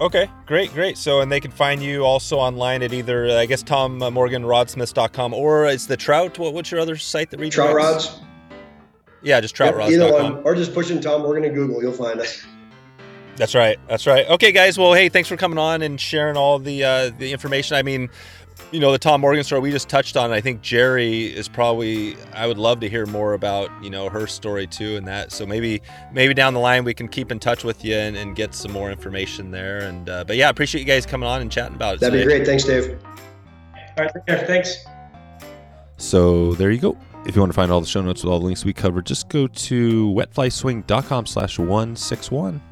Okay, great, great. So, and they can find you also online at either, I guess, tommorganrodsmiths.com or it's the Trout. What, what's your other site that reads Trout Rods? Yeah, just trout troutrods.com. Either one, or just push in Tom Morgan in Google. You'll find us. That's right. That's right. Okay, guys. Well, hey, thanks for coming on and sharing all the uh, the information. I mean, you know the Tom Morgan story we just touched on. I think Gerri is probably. I would love to hear more about you know her story too, and that. So maybe maybe down the line we can keep in touch with you and, and get some more information there. And uh, but yeah, appreciate you guys coming on and chatting about it. That'd today. be great. Thanks, Dave. All right, thanks. So there you go. If you want to find all the show notes with all the links we covered, just go to wetflyswing.com slash 161.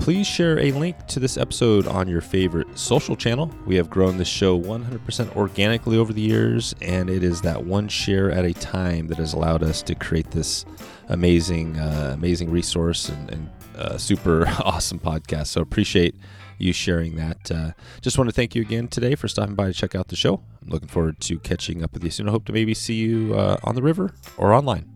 Please share a link to this episode on your favorite social channel. We have grown this show 100% organically over the years, and it is that one share at a time that has allowed us to create this amazing, uh, amazing resource and, and uh, super awesome podcast. So appreciate you sharing that. Uh, just want to thank you again today for stopping by to check out the show. I'm looking forward to catching up with you soon. I hope to maybe see you uh, on the river or online.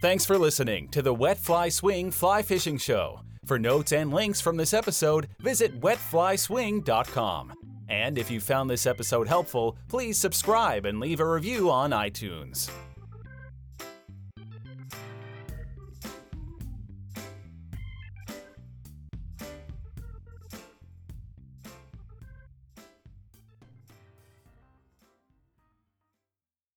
Thanks for listening to the Wet Fly Swing Fly Fishing Show. For notes and links from this episode, visit wetflyswing.com. And if you found this episode helpful, please subscribe and leave a review on iTunes.